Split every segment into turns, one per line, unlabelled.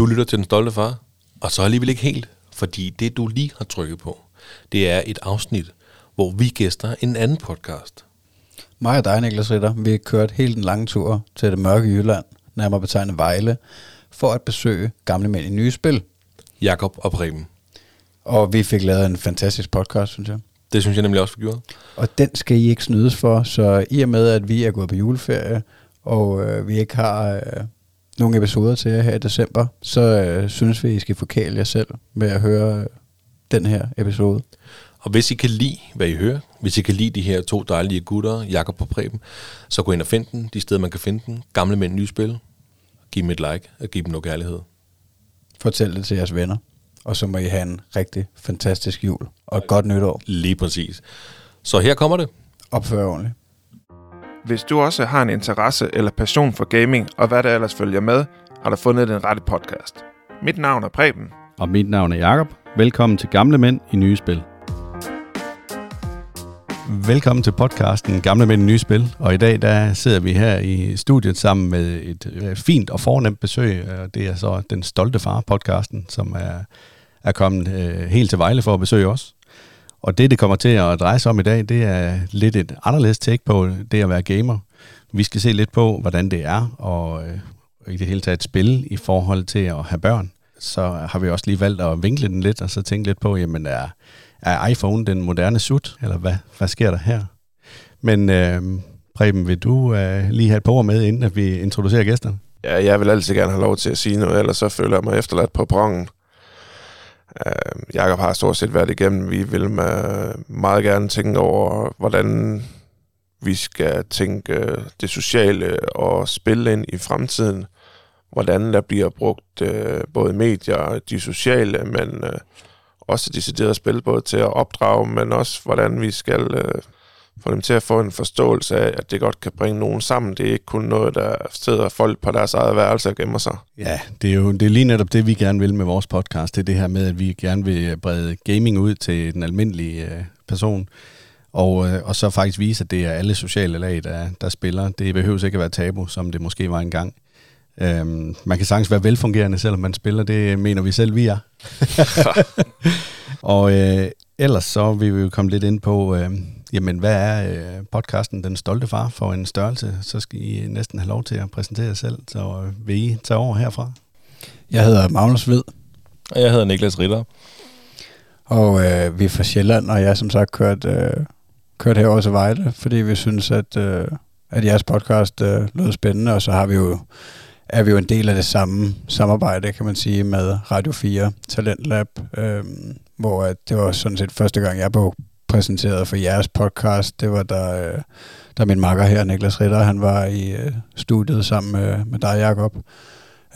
Du lytter til Den Stolte Far, og så alligevel ikke helt, fordi det, du lige har trykket på, det er et afsnit, hvor vi gæster en anden podcast.
Mig og dig, Niklas Ritter, vi har kørt helt en lang tur til det mørke Jylland, nærmere betegnet Vejle, for at besøge gamle mænd i nye spil.
Jakob og Preben.
Og vi fik lavet en fantastisk podcast, synes jeg.
Det synes jeg nemlig også, vi gjorde.
Og den skal I ikke snydes for, så i og med, at vi er gået på juleferie, og øh, vi ikke har øh, nogle episoder til jer her i december, så øh, synes vi, I skal forkæle jer selv med at høre øh, den her episode.
Og hvis I kan lide, hvad I hører, hvis I kan lide de her to dejlige gutter, Jakob og Preben, så gå ind og find den, de steder, man kan finde den. Gamle mænd, nye spil. Giv dem et like, og giv dem noget kærlighed.
Fortæl det til jeres venner, og så må I have en rigtig fantastisk jul og et godt nytår.
Lige præcis. Så her kommer det.
Opfør ordentligt.
Hvis du også har en interesse eller passion for gaming, og hvad der ellers følger med, har du fundet den rette podcast. Mit navn er Preben.
Og mit navn er Jakob. Velkommen til Gamle Mænd i Nye Spil. Velkommen til podcasten Gamle Mænd i Nye Spil. Og i dag der sidder vi her i studiet sammen med et øh, fint og fornemt besøg. Og Det er så Den Stolte Far podcasten, som er, er kommet øh, helt til Vejle for at besøge os. Og det, det kommer til at dreje sig om i dag, det er lidt et anderledes take på det at være gamer. Vi skal se lidt på, hvordan det er og øh, i det hele taget spille i forhold til at have børn. Så har vi også lige valgt at vinkle den lidt, og så tænke lidt på, jamen er, er iPhone den moderne sut, eller hvad, hvad sker der her? Men øh, Preben, vil du øh, lige have et par ord med, inden at vi introducerer gæsterne?
Ja, jeg vil altid gerne have lov til at sige noget, ellers så føler jeg mig efterladt på prongen. Uh, Jakob har stort set været igennem. Vi vil med, meget gerne tænke over, hvordan vi skal tænke det sociale og spille ind i fremtiden. Hvordan der bliver brugt uh, både medier, de sociale, men uh, også decideret spil både til at opdrage, men også hvordan vi skal uh, få dem til at få en forståelse af, at det godt kan bringe nogen sammen. Det er ikke kun noget, der sidder folk på deres eget værelse og gemmer sig.
Ja, det er jo det er lige netop det, vi gerne vil med vores podcast. Det er det her med, at vi gerne vil brede gaming ud til den almindelige øh, person. Og, øh, og så faktisk vise, at det er alle sociale lag, der, der spiller. Det behøver ikke at være tabu, som det måske var engang. Øhm, man kan sagtens være velfungerende, selvom man spiller. Det mener vi selv, vi er. og øh, ellers så vil vi jo komme lidt ind på, øh, jamen hvad er øh, podcasten Den Stolte Far for en størrelse? Så skal I næsten have lov til at præsentere jer selv. Så øh, vil I tage over herfra?
Jeg hedder Magnus Ved,
Og jeg hedder Niklas Ritter.
og øh, vi er fra Sjælland, og jeg har som sagt kørt, øh, kørt herover til Vejle, fordi vi synes, at, øh, at jeres podcast øh, lød spændende, og så har vi jo, er vi jo en del af det samme samarbejde, kan man sige, med Radio 4 Talentlab, øh, hvor at det var sådan set første gang, jeg blev præsenteret for jeres podcast. Det var da, øh, da min makker her, Niklas Ritter, han var i øh, studiet sammen med, med dig, Jacob.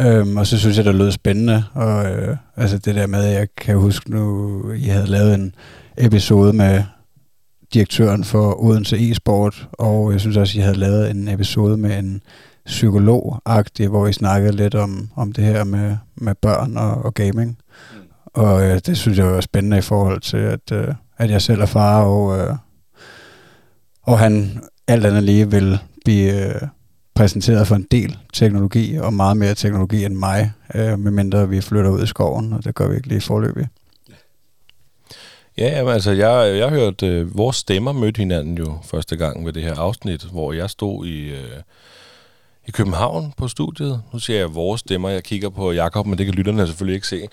Øhm, og så synes jeg, det lød spændende. Og øh, altså det der med, at jeg kan huske nu, I havde lavet en episode med direktøren for Odense e-sport, og jeg synes også, I havde lavet en episode med en psykolog hvor I snakkede lidt om, om det her med, med børn og, og gaming. Og øh, det synes jeg var spændende i forhold til, at, øh, at jeg selv er far, og, øh, og han alt andet lige vil blive øh, præsenteret for en del teknologi, og meget mere teknologi end mig, øh, medmindre vi flytter ud i skoven, og det gør vi ikke lige forløbig.
Ja, jamen, altså, jeg, jeg hørte, øh, vores stemmer mødte hinanden jo første gang ved det her afsnit, hvor jeg stod i, øh, i København på studiet. Nu ser jeg vores stemmer, jeg kigger på Jakob, men det kan lytterne selvfølgelig ikke se.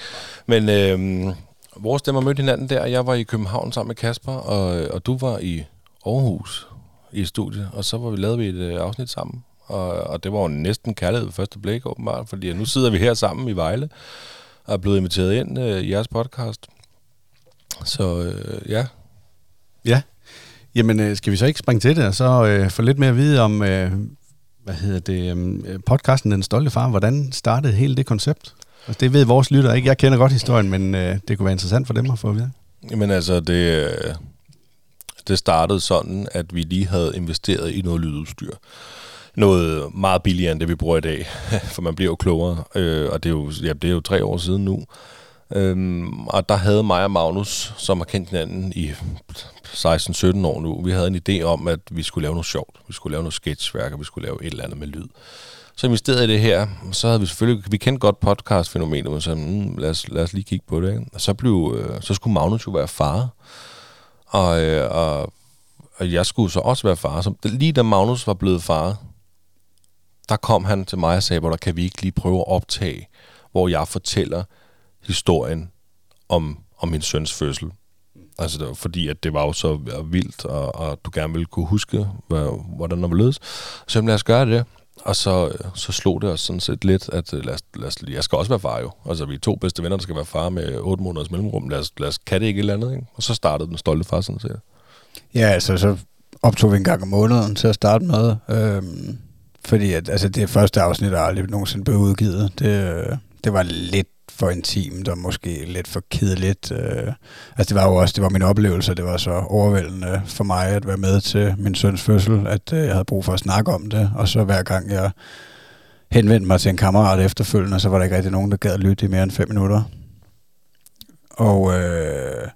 Men øh, vores stemmer mødte hinanden der, jeg var i København sammen med Kasper, og, og du var i Aarhus i studiet, og så var vi lavede vi et øh, afsnit sammen. Og, og det var jo næsten kærlighed ved første blik, åbenbart, fordi nu sidder vi her sammen i Vejle, og er blevet inviteret ind øh, i jeres podcast. Så øh, ja,
Ja. Jamen, øh, skal vi så ikke springe til det, og så øh, få lidt mere at vide om, øh, hvad hedder det, øh, podcasten Den Stolte Far. Hvordan startede hele det koncept? Og det ved vores lytter ikke. Jeg kender godt historien, men øh, det kunne være interessant for dem at få at vide.
Jamen altså, det, øh, det startede sådan, at vi lige havde investeret i noget lydudstyr. Noget meget billigere end det, vi bruger i dag, for man bliver jo klogere, øh, og det er jo, ja, det er jo tre år siden nu. Øhm, og der havde mig og Magnus, som har kendt hinanden i 16-17 år nu, vi havde en idé om, at vi skulle lave noget sjovt. Vi skulle lave noget sketchværk, og vi skulle lave et eller andet med lyd så investerede i det her. og Så havde vi selvfølgelig, vi kendte godt podcast-fænomenet, men så mm, lad, os, lad os lige kigge på det. Ikke? Og så, blev, øh, så skulle Magnus jo være far. Og, øh, og, og jeg skulle så også være far. Så lige da Magnus var blevet far, der kom han til mig og sagde, hvor der kan vi ikke lige prøve at optage, hvor jeg fortæller historien om, om min søns fødsel. Altså, det var fordi, at det var jo så vildt, og, og du gerne ville kunne huske, hvad, hvordan det var ledes. Så lad os gøre det. Og så, øh, så slog det os sådan set lidt, at øh, lad os, lad os, jeg skal også være far jo. Altså, vi er to bedste venner, der skal være far med otte måneders mellemrum. Lad os, lad os kan det ikke et eller andet, ikke? Og så startede den stolte far sådan set.
Ja, altså så optog vi en gang om måneden til at starte med. Øhm, fordi at, altså, det første afsnit er aldrig nogensinde blevet udgivet. Det, øh, det var lidt for intimt og måske lidt for kedeligt. Øh, altså det var jo også det var min oplevelse, det var så overvældende for mig at være med til min søns fødsel, at øh, jeg havde brug for at snakke om det, og så hver gang jeg henvendte mig til en kammerat efterfølgende, så var der ikke rigtig nogen, der gad lytte i mere end fem minutter. Og øh,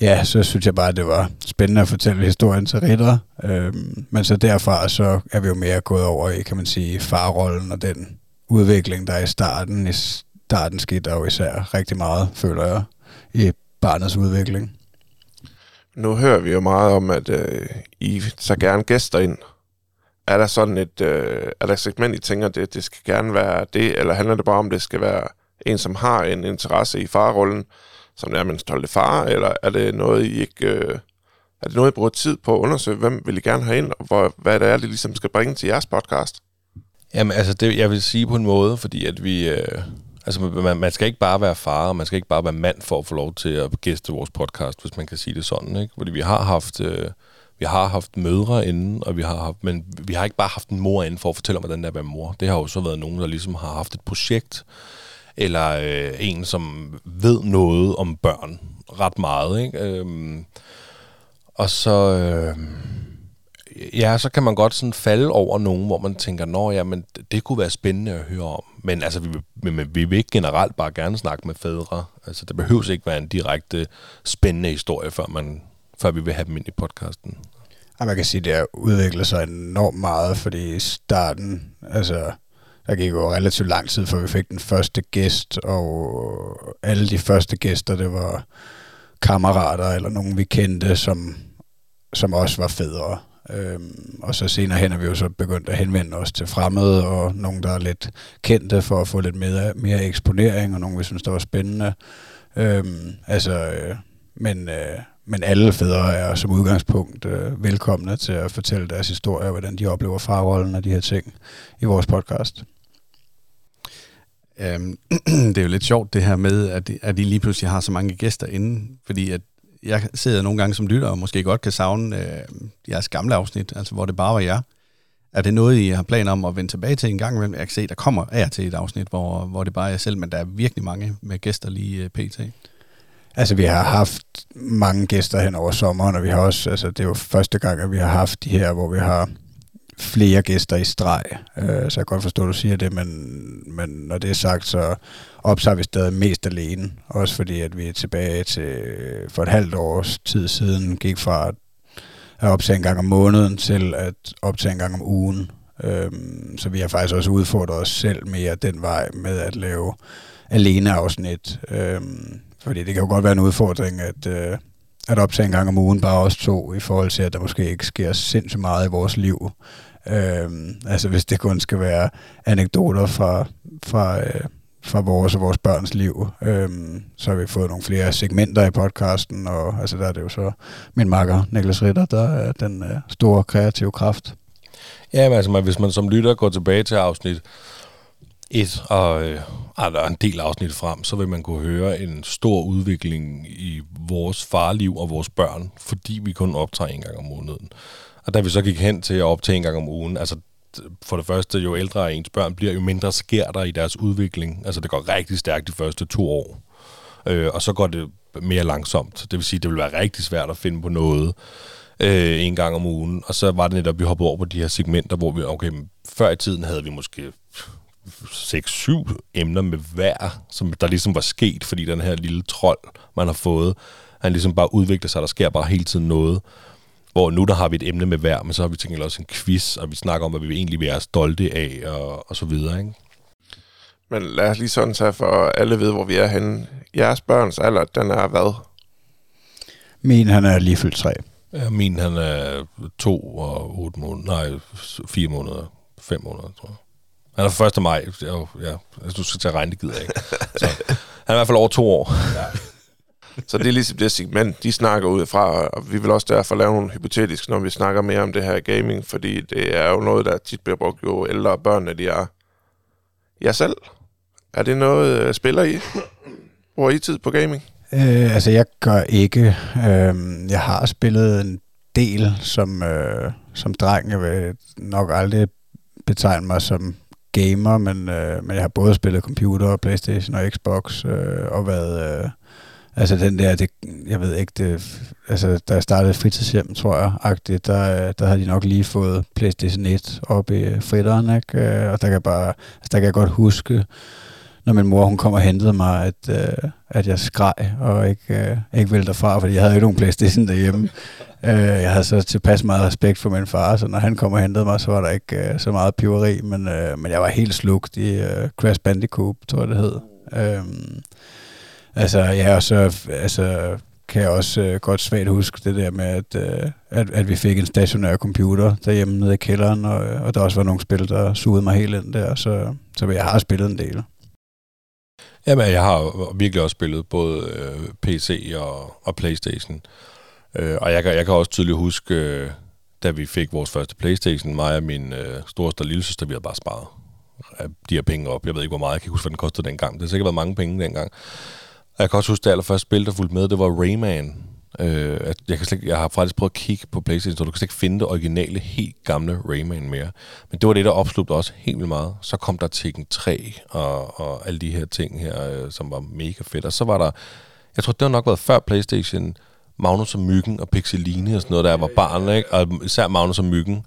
ja, så synes jeg bare, at det var spændende at fortælle historien til Ritter. Øh, men så derfra så er vi jo mere gået over i, kan man sige, farrollen og den udvikling, der er i starten. Starten skete der jo især rigtig meget, føler jeg, i barnets udvikling.
Nu hører vi jo meget om, at øh, I så gerne gæster ind. Er der sådan et, øh, er der et segment, I tænker, det, det skal gerne være det, eller handler det bare om, at det skal være en, som har en interesse i farrollen, som er min stolte far, eller er det noget, I ikke... Øh, er det noget, I bruger tid på at undersøge? Hvem vil I gerne have ind, og hvor, hvad det er, det ligesom skal bringe til jeres podcast?
Jamen, altså, det, jeg vil sige på en måde, fordi at vi... Øh, altså, man, man skal ikke bare være far, og man skal ikke bare være mand for at få lov til at gæste vores podcast, hvis man kan sige det sådan, ikke? Fordi vi har haft... Øh, vi har haft mødre inden, og vi har haft, men vi har ikke bare haft en mor inden for at fortælle om, hvordan det er at være mor. Det har jo så været nogen, der ligesom har haft et projekt, eller øh, en, som ved noget om børn ret meget. Ikke? Øhm, og så, øh, ja, så kan man godt sådan falde over nogen, hvor man tænker, nå ja, men det kunne være spændende at høre om. Men altså, vi, vil, men, vi vil ikke generelt bare gerne snakke med fædre. Altså, det behøves ikke være en direkte spændende historie, før, man, før vi vil have dem ind i podcasten.
Ja, man kan sige, at det har udviklet sig enormt meget, fordi i starten, altså, der gik jo relativt lang tid, før vi fik den første gæst, og alle de første gæster, det var kammerater eller nogen, vi kendte, som, som også var fædre. Øhm, og så senere hen er vi jo så begyndt at henvende os til fremmede, og nogen, der er lidt kendte for at få lidt mere, mere eksponering, og nogen, vi synes, der var spændende. Øhm, altså, øh, men, øh, men alle fædre er som udgangspunkt øh, velkomne til at fortælle deres historie, hvordan de oplever farrollen og de her ting i vores podcast.
Øhm, det er jo lidt sjovt det her med, at, at I lige pludselig har så mange gæster inde, fordi at jeg sidder nogle gange som lytter og måske godt kan savne øh, jeres gamle afsnit, altså hvor det bare var jer. Er det noget, I har planer om at vende tilbage til en gang imellem? Jeg kan se, der kommer af til et afsnit, hvor, hvor det bare er jer selv, men der er virkelig mange med gæster lige øh, pt.
Altså, vi har haft mange gæster hen over sommeren, og vi har også, altså, det er jo første gang, at vi har haft de her, hvor vi har flere gæster i streg. Øh, så jeg kan godt forstå, at du siger det, men, men når det er sagt, så optager vi stadig mest alene. Også fordi, at vi er tilbage til for et halvt års tid siden gik fra at optage en gang om måneden til at optage en gang om ugen. Øhm, så vi har faktisk også udfordret os selv mere den vej med at lave alene afsnit. Øhm, fordi det kan jo godt være en udfordring, at, øh, at optage en gang om ugen bare os to, i forhold til, at der måske ikke sker sindssygt meget i vores liv. Øhm, altså hvis det kun skal være anekdoter fra, fra, øh, fra vores og vores børns liv, øhm, så har vi fået nogle flere segmenter i podcasten, og altså der er det jo så min makker, Niklas Ritter, der er den øh, store kreative kraft.
Ja, men altså, hvis man som lytter går tilbage til afsnit 1 og øh, en del afsnit frem, så vil man kunne høre en stor udvikling i vores farliv og vores børn, fordi vi kun optager en gang om måneden. Og da vi så gik hen til at optage en gang om ugen, altså for det første, jo ældre ens børn bliver, jo mindre sker der i deres udvikling. Altså det går rigtig stærkt de første to år. Øh, og så går det mere langsomt. Det vil sige, det vil være rigtig svært at finde på noget øh, en gang om ugen. Og så var det netop, at vi hoppede over på de her segmenter, hvor vi, okay, før i tiden havde vi måske 6-7 emner med hver, som der ligesom var sket, fordi den her lille trold, man har fået, han ligesom bare udvikler sig, der sker bare hele tiden noget. Hvor nu der har vi et emne med hver, men så har vi tænkt også en quiz, og vi snakker om, hvad vi egentlig vil være stolte af, og, og så videre, ikke?
Men lad os lige sådan tage, for alle ved, hvor vi er henne. Jeres børns alder, den er hvad?
Min, han er lige fyldt tre.
Ja, min, han er to og otte måneder, nej, fire måneder, fem måneder, tror jeg. Han er fra 1. maj, ja, ja, hvis du skal tage regne, det gider jeg ikke. Så, han er i hvert fald over to år. Ja.
Så det er ligesom det segment, de snakker ud fra, og vi vil også derfor lave nogle hypotetisk, når vi snakker mere om det her gaming, fordi det er jo noget, der tit bliver brugt jo ældre børn, de er. Jeg selv, er det noget, jeg spiller I? Bruger I tid på gaming?
Øh, altså, jeg gør ikke. Øh, jeg har spillet en del som, øh, som dreng. Jeg vil nok aldrig betegne mig som gamer, men, øh, men jeg har både spillet computer, Playstation og Xbox, øh, og været... Øh, altså den der, det, jeg ved ikke, det, altså da jeg startede fritidshjem, tror jeg, agtigt, der, der havde de nok lige fået Playstation 1 op i fritteren, ikke? Øh, og der kan, bare, altså, der kan jeg godt huske, når min mor hun kom og hentede mig, at, øh, at jeg skreg og ikke, øh, ikke ville derfra, fordi jeg havde ikke nogen Playstation derhjemme. øh, jeg havde så tilpas meget respekt for min far, så når han kom og hentede mig, så var der ikke øh, så meget piveri, men, øh, men jeg var helt slugt i øh, Crash Bandicoot, tror jeg det hed. Øh, altså, ja, og så altså, kan jeg også øh, godt svagt huske det der med, at, øh, at, at vi fik en stationær computer derhjemme nede i kælderen, og, øh, og der også var nogle spil, der sugede mig helt ind der, så, så jeg har spillet en del.
Jamen, jeg har virkelig også spillet både øh, PC og, og Playstation. Øh, og jeg, jeg kan også tydeligt huske, øh, da vi fik vores første Playstation, mig og min øh, storeste og lille søster, vi havde bare sparet øh, de her penge op. Jeg ved ikke, hvor meget jeg kan huske, hvad den kostede dengang. Det har sikkert været mange penge dengang. Og jeg kan også huske, det allerførste spil, der fulgte med, det var Rayman. Øh, jeg, kan slet, jeg har faktisk prøvet at kigge på Playstation, så du kan slet ikke finde det originale, helt gamle Rayman mere. Men det var det, der opslugte også helt vildt meget. Så kom der Tekken 3 og, og alle de her ting her, øh, som var mega fedt. Og så var der, jeg tror, det har nok været før Playstation, Magnus og Myggen og Pixeline og sådan noget, der jeg var barn, ikke? Og især Magnus og Myggen.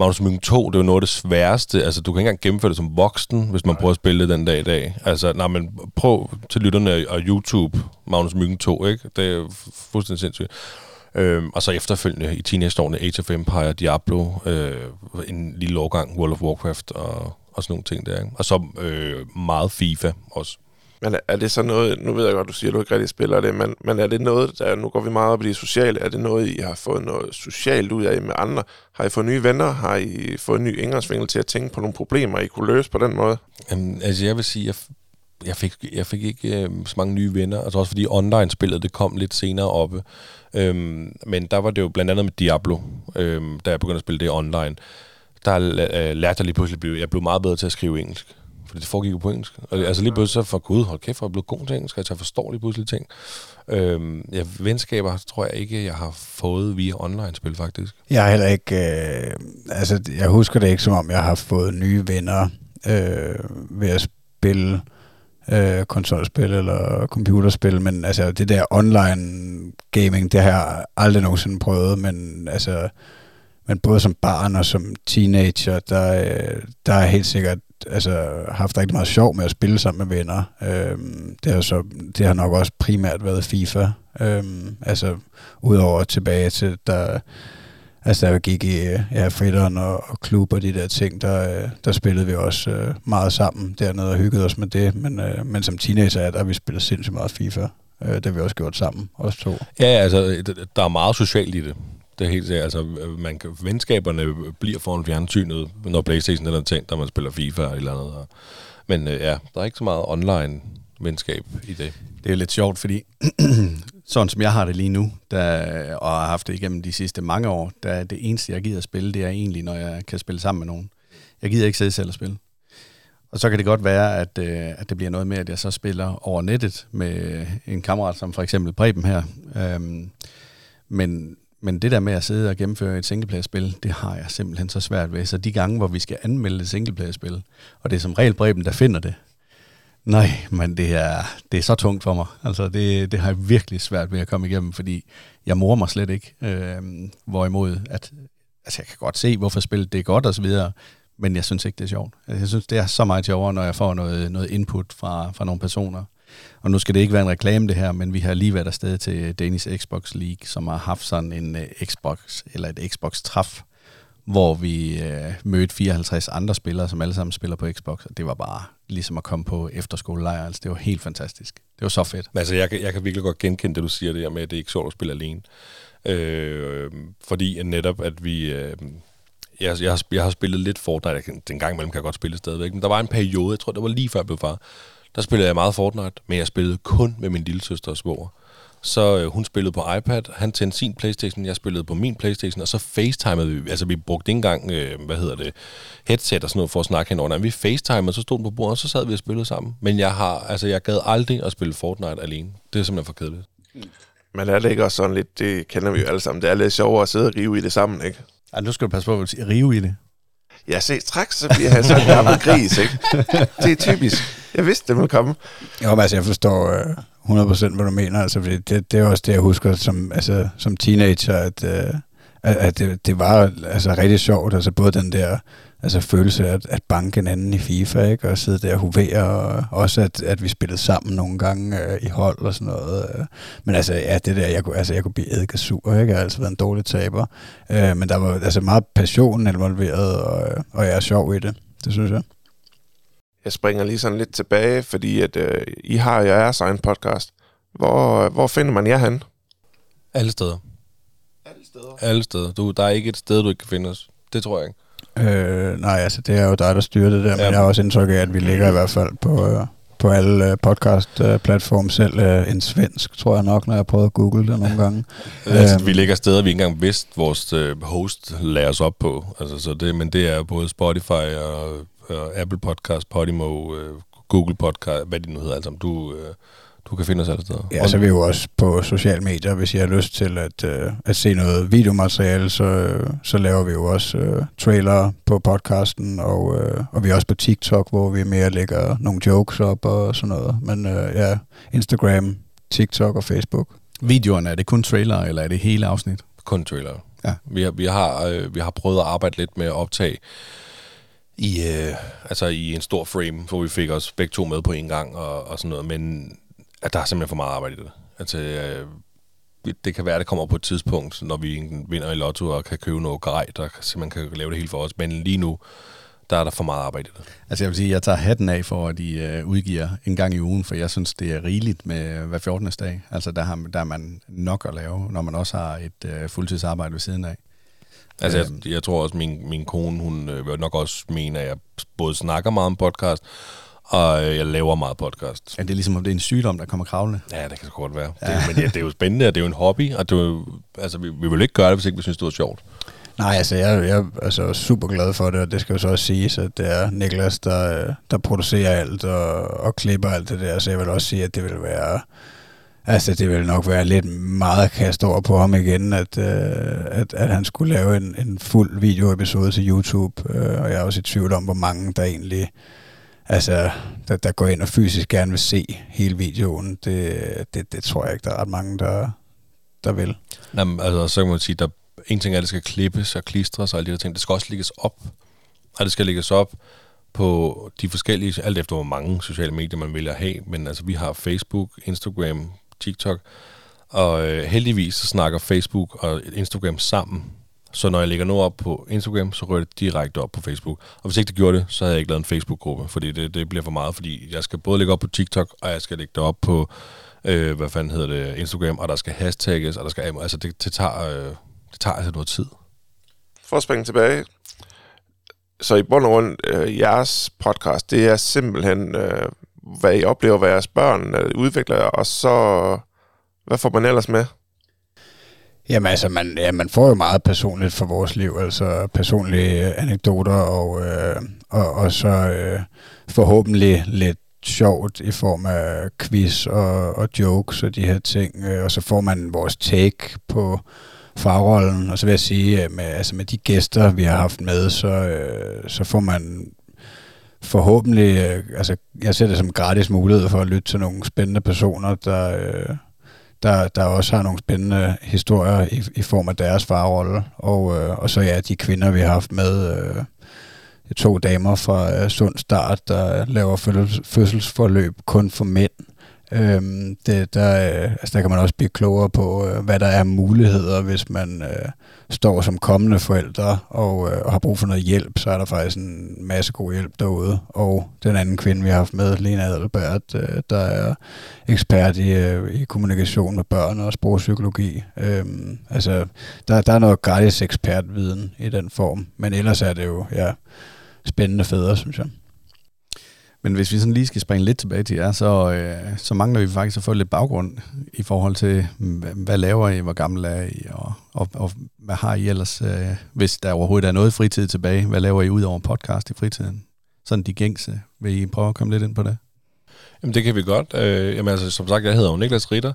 Magnus Myggen 2, det var noget af det sværeste. Altså, du kan ikke engang gennemføre det som voksen, hvis man prøver at spille det den dag i dag. Altså, nej, men prøv til lytterne og YouTube, Magnus Myggen 2, ikke? Det er fuldstændig sindssygt. Øhm, og så efterfølgende i teenage-årene Age of Empire, Diablo, øh, en lille årgang, World of Warcraft og, og sådan nogle ting der. Ikke? Og så øh, meget FIFA også.
Men er det så noget, nu ved jeg godt, du siger, at du ikke rigtig spiller det, men, men er det noget, der, nu går vi meget op i det sociale, er det noget, I har fået noget socialt ud af med andre? Har I fået nye venner? Har I fået en ny indgangsvinkel til at tænke på nogle problemer, I kunne løse på den måde?
Jamen, altså jeg vil sige, jeg, jeg, fik, jeg fik ikke øh, så mange nye venner, altså også fordi online-spillet, det kom lidt senere oppe. Øhm, men der var det jo blandt andet med Diablo, øhm, da jeg begyndte at spille det online. Der øh, lærte jeg lige pludselig, at jeg blev meget bedre til at skrive engelsk fordi det foregik jo på engelsk. Og altså lige pludselig så for gud, hold kæft, jeg er blevet god til engelsk, at jeg forstår lige pludselig ting. Øhm, ja, venskaber tror jeg ikke, jeg har fået via online-spil, faktisk.
Jeg har heller ikke, øh, altså jeg husker det ikke, som om jeg har fået nye venner øh, ved at spille øh, konsolspil eller computerspil, men altså det der online gaming, det har jeg aldrig nogensinde prøvet, men altså men både som barn og som teenager, der, øh, der er helt sikkert altså, haft rigtig meget sjov med at spille sammen med venner. Øhm, det, har så, det har nok også primært været FIFA. Øhm, altså, udover tilbage til, der, altså, der gik i ja, fritteren og, og klub og de der ting, der, øh, der spillede vi også øh, meget sammen dernede og hyggede os med det. Men, øh, men som teenager, der har vi spillet sindssygt meget FIFA. Øh, det har vi også gjort sammen, os to.
Ja, altså, der er meget socialt i det. Det er helt sikkert. Altså, man kan, venskaberne bliver foran fjernsynet, når Playstation er tændt, når man spiller FIFA eller andet. Men øh, ja, der er ikke så meget online venskab i det.
Det er lidt sjovt, fordi sådan som jeg har det lige nu, der, og har haft det igennem de sidste mange år, der det eneste, jeg gider at spille, det er egentlig, når jeg kan spille sammen med nogen. Jeg gider ikke sidde selv og spille. Og så kan det godt være, at, øh, at det bliver noget med, at jeg så spiller over nettet med en kammerat, som for eksempel Preben her. Øhm, men men det der med at sidde og gennemføre et singleplayer-spil, det har jeg simpelthen så svært ved. Så de gange, hvor vi skal anmelde et singleplayer-spil, og det er som regel Breben, der finder det, nej, men det er, det er så tungt for mig. Altså, det, det har jeg virkelig svært ved at komme igennem, fordi jeg morer mig slet ikke. Øh, hvorimod, at altså, jeg kan godt se, hvorfor spillet det er godt og så videre, men jeg synes ikke, det er sjovt. Altså, jeg synes, det er så meget sjovere, når jeg får noget, noget input fra, fra nogle personer. Og nu skal det ikke være en reklame det her, men vi har lige været afsted til Danish Xbox League, som har haft sådan en øh, Xbox, eller et Xbox-træf, hvor vi øh, mødte 54 andre spillere, som alle sammen spiller på Xbox, og det var bare ligesom at komme på efterskolelejr. Altså, det var helt fantastisk. Det var så fedt.
Altså, jeg, kan, jeg kan virkelig godt genkende det, du siger det her med, at det er ikke sjovt at spille alene. Øh, fordi netop, at vi... Øh, jeg, jeg, har, jeg har spillet lidt Fortnite. Den gang imellem kan jeg godt spille stadigvæk. Men der var en periode, jeg tror, det var lige før jeg blev far. Der spillede jeg meget Fortnite, men jeg spillede kun med min lille søster og svoger. Så øh, hun spillede på iPad, han tændte sin Playstation, jeg spillede på min Playstation, og så facetimede vi, altså vi brugte ikke engang, øh, hvad hedder det, headset og sådan noget for at snakke henover. Nej, vi facetimede, så stod den på bordet, og så sad vi og spillede sammen. Men jeg har, altså jeg gad aldrig at spille Fortnite alene. Det er simpelthen for kedeligt.
Men er det ikke også sådan lidt, det kender vi jo alle sammen, det er lidt sjovere at sidde og rive i det sammen, ikke?
Ja, nu skal du passe på at rive i det.
Ja, se, straks så bliver han sådan en gammel gris, ikke? Det er typisk. Jeg vidste, det ville komme.
Jo, men altså, jeg forstår øh, 100% hvad du mener, altså, fordi det, det er også det, jeg husker som, altså, som teenager, at, øh, at, at det, det var altså, rigtig sjovt, altså både den der altså følelse af at, at banke en anden i FIFA, ikke? og sidde der og hovere, og også at, at vi spillede sammen nogle gange øh, i hold og sådan noget. Øh. Men altså, ja, det der, jeg kunne, altså, jeg kunne blive eddikasur, ikke? Jeg har altid været en dårlig taber. Øh, men der var altså meget passion involveret, og, og jeg er sjov i det, det synes jeg.
Jeg springer lige sådan lidt tilbage, fordi at øh, I har jeres egen podcast. Hvor, hvor finder man jer hen?
Alle steder.
Alle steder.
Alle steder. Du, der er ikke et sted, du ikke kan finde os. Det tror jeg ikke.
Øh, nej, altså det er jo dig, der styrer det der, men
Ja.
jeg har også indtryk af, at vi ligger i hvert fald på, øh, på alle øh, podcast-platforme selv. Øh, en svensk, tror jeg nok, når jeg prøvet at google det nogle gange.
Altså,
Øhm.
vi ligger steder, vi ikke engang vidste, vores øh, host lader os op på. Altså, så det, men det er både Spotify og, og Apple Podcast, Podimo, øh, Google Podcast, hvad de nu hedder. Altså, du, øh, du kan finde os alle steder.
Ja, så er vi jo også på sociale medier, hvis I har lyst til at, øh, at se noget videomateriale, så, øh, så laver vi jo også øh, trailer på podcasten, og, øh, og vi er også på TikTok, hvor vi mere lægger nogle jokes op og sådan noget. Men øh, ja, Instagram, TikTok og Facebook.
Videoerne, er det kun trailer, eller er det hele afsnit?
Kun trailer.
Ja.
Vi, har, vi, har, øh, vi har prøvet at arbejde lidt med at optage i, øh, altså i en stor frame, hvor vi fik os begge to med på en gang og, og sådan noget, men at der er simpelthen for meget arbejde i det. Altså, øh, det kan være, at det kommer på et tidspunkt, når vi vinder i lotto og kan købe noget grej, der simpelthen kan lave det hele for os, men lige nu, der er der for meget arbejde i det.
Altså jeg vil sige, jeg tager hatten af for, at de øh, udgiver en gang i ugen, for jeg synes, det er rigeligt med hver 14. dag. Altså der, har, der er man nok at lave, når man også har et øh, fuldtidsarbejde ved siden af.
Altså,
Øhm.
jeg, jeg tror også, min, min kone, hun øh, vil nok også mene, at jeg både snakker meget om podcast, og øh, jeg laver meget podcast.
Ja, det er ligesom, om det er en sygdom, der kommer kravlende.
Ja, det kan så godt være. Ja. Det, men det, det er jo spændende, og det er jo en hobby, og det er jo, altså, vi, vi vil ikke gøre det, hvis ikke vi synes, det var sjovt.
Nej, altså jeg, jeg er altså super glad for det, og det skal jo så også siges, at det er Niklas, der, der producerer alt og, og klipper alt det der, så jeg vil også sige, at det vil være... Altså, det vil nok være lidt meget at kaste over på ham igen, at, øh, at, at han skulle lave en, en fuld videoepisode til YouTube, øh, og jeg er også i tvivl om, hvor mange der egentlig altså, der, der går ind og fysisk gerne vil se hele videoen. Det, det, det tror jeg ikke, der er ret mange, der, der vil.
Jamen, altså, så kan man sige, der en ting er, at det skal klippes og klistres og alle de der ting. Det skal også lægges op. Og det skal lægges op på de forskellige, alt efter hvor mange sociale medier man vælger at have. Men altså, vi har Facebook, Instagram, TikTok. Og øh, heldigvis så snakker Facebook og Instagram sammen. Så når jeg lægger noget op på Instagram, så rører det direkte op på Facebook. Og hvis ikke det gjorde det, så havde jeg ikke lavet en Facebook-gruppe, fordi det, det bliver for meget, fordi jeg skal både lægge op på TikTok, og jeg skal lægge det op på, øh, hvad fanden hedder det, Instagram, og der skal hashtagges, og der skal, altså det, det tager, øh, det tager altså noget tid.
For at springe tilbage. Så i bund og grund, øh, jeres podcast, det er simpelthen, øh, hvad I oplever, hvad jeres børn øh, udvikler, og så, hvad får man ellers med?
Jamen altså, man, ja, man får jo meget personligt for vores liv, altså personlige anekdoter, og, øh, og, og så øh, forhåbentlig lidt sjovt i form af quiz og, og jokes og de her ting, øh, og så får man vores take på farrollen, og så vil jeg sige, at med, altså med de gæster, vi har haft med, så, øh, så får man forhåbentlig, øh, altså jeg ser det som gratis mulighed for at lytte til nogle spændende personer, der, øh, der, der også har nogle spændende historier i, i form af deres farrolle. Og, øh, og så ja, de kvinder, vi har haft med, øh, to damer fra øh, Sund Start, der laver fødsels, fødselsforløb kun for mænd. Øhm, det, der, øh, altså der kan man også blive klogere på, øh, hvad der er muligheder, hvis man øh, står som kommende forældre og, øh, og har brug for noget hjælp, så er der faktisk en masse god hjælp derude. Og den anden kvinde, vi har haft med, Lena Adelbert, øh, der er ekspert i, øh, i kommunikation med børn og sprogpsykologi. Øhm, altså, der, der er noget gratis ekspertviden i den form, men ellers er det jo ja, spændende fædre, synes jeg.
Men hvis vi sådan lige skal springe lidt tilbage til jer, så, øh, så mangler vi faktisk at få lidt baggrund i forhold til, mm, hvad, hvad laver I, hvor gammel er I, og, og, og hvad har I ellers, øh, hvis der overhovedet er noget fritid tilbage, hvad laver I ud over podcast i fritiden? Sådan de gængse. Vil I prøve at komme lidt ind på det?
Jamen det kan vi godt. Øh, jamen altså, som sagt, jeg hedder jo Niklas Ritter,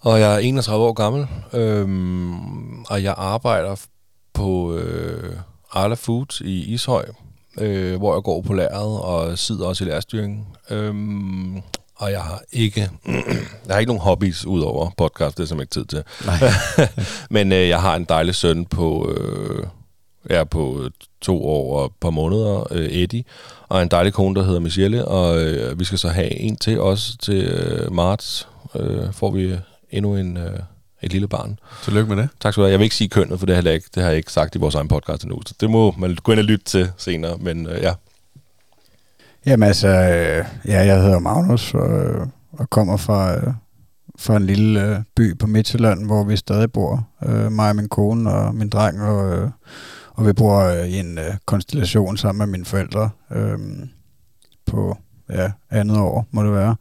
og jeg er 31 år gammel, øh, og jeg arbejder på øh, Arla Foods i Ishøj, øh, hvor jeg går på lærret og sidder også i lærerstyringen. Øhm, og jeg har ikke jeg har ikke nogen hobbies ud over podcast, det er som ikke tid til. Nej. Men øh, jeg har en dejlig søn på, øh, er på to år og et par måneder, øh, Eddie, og en dejlig kone, der hedder Michelle, og øh, vi skal så have en til også til øh, marts, øh, får vi endnu en, øh, et lille barn.
Tillykke med det.
Tak skal du have. Jeg vil ikke sige kønnet, for det har jeg ikke, det har jeg ikke sagt i vores egen podcast endnu. Så det må man gå ind og lytte til senere, men øh, ja.
Jamen altså, øh, ja, jeg hedder Magnus og, øh, og kommer fra, øh, fra en lille øh, by på Midtjylland, hvor vi stadig bor. Øh, mig og min kone og min dreng, og, øh, og vi bor øh, i en øh, konstellation sammen med mine forældre øh, på ja, andet år, må det være.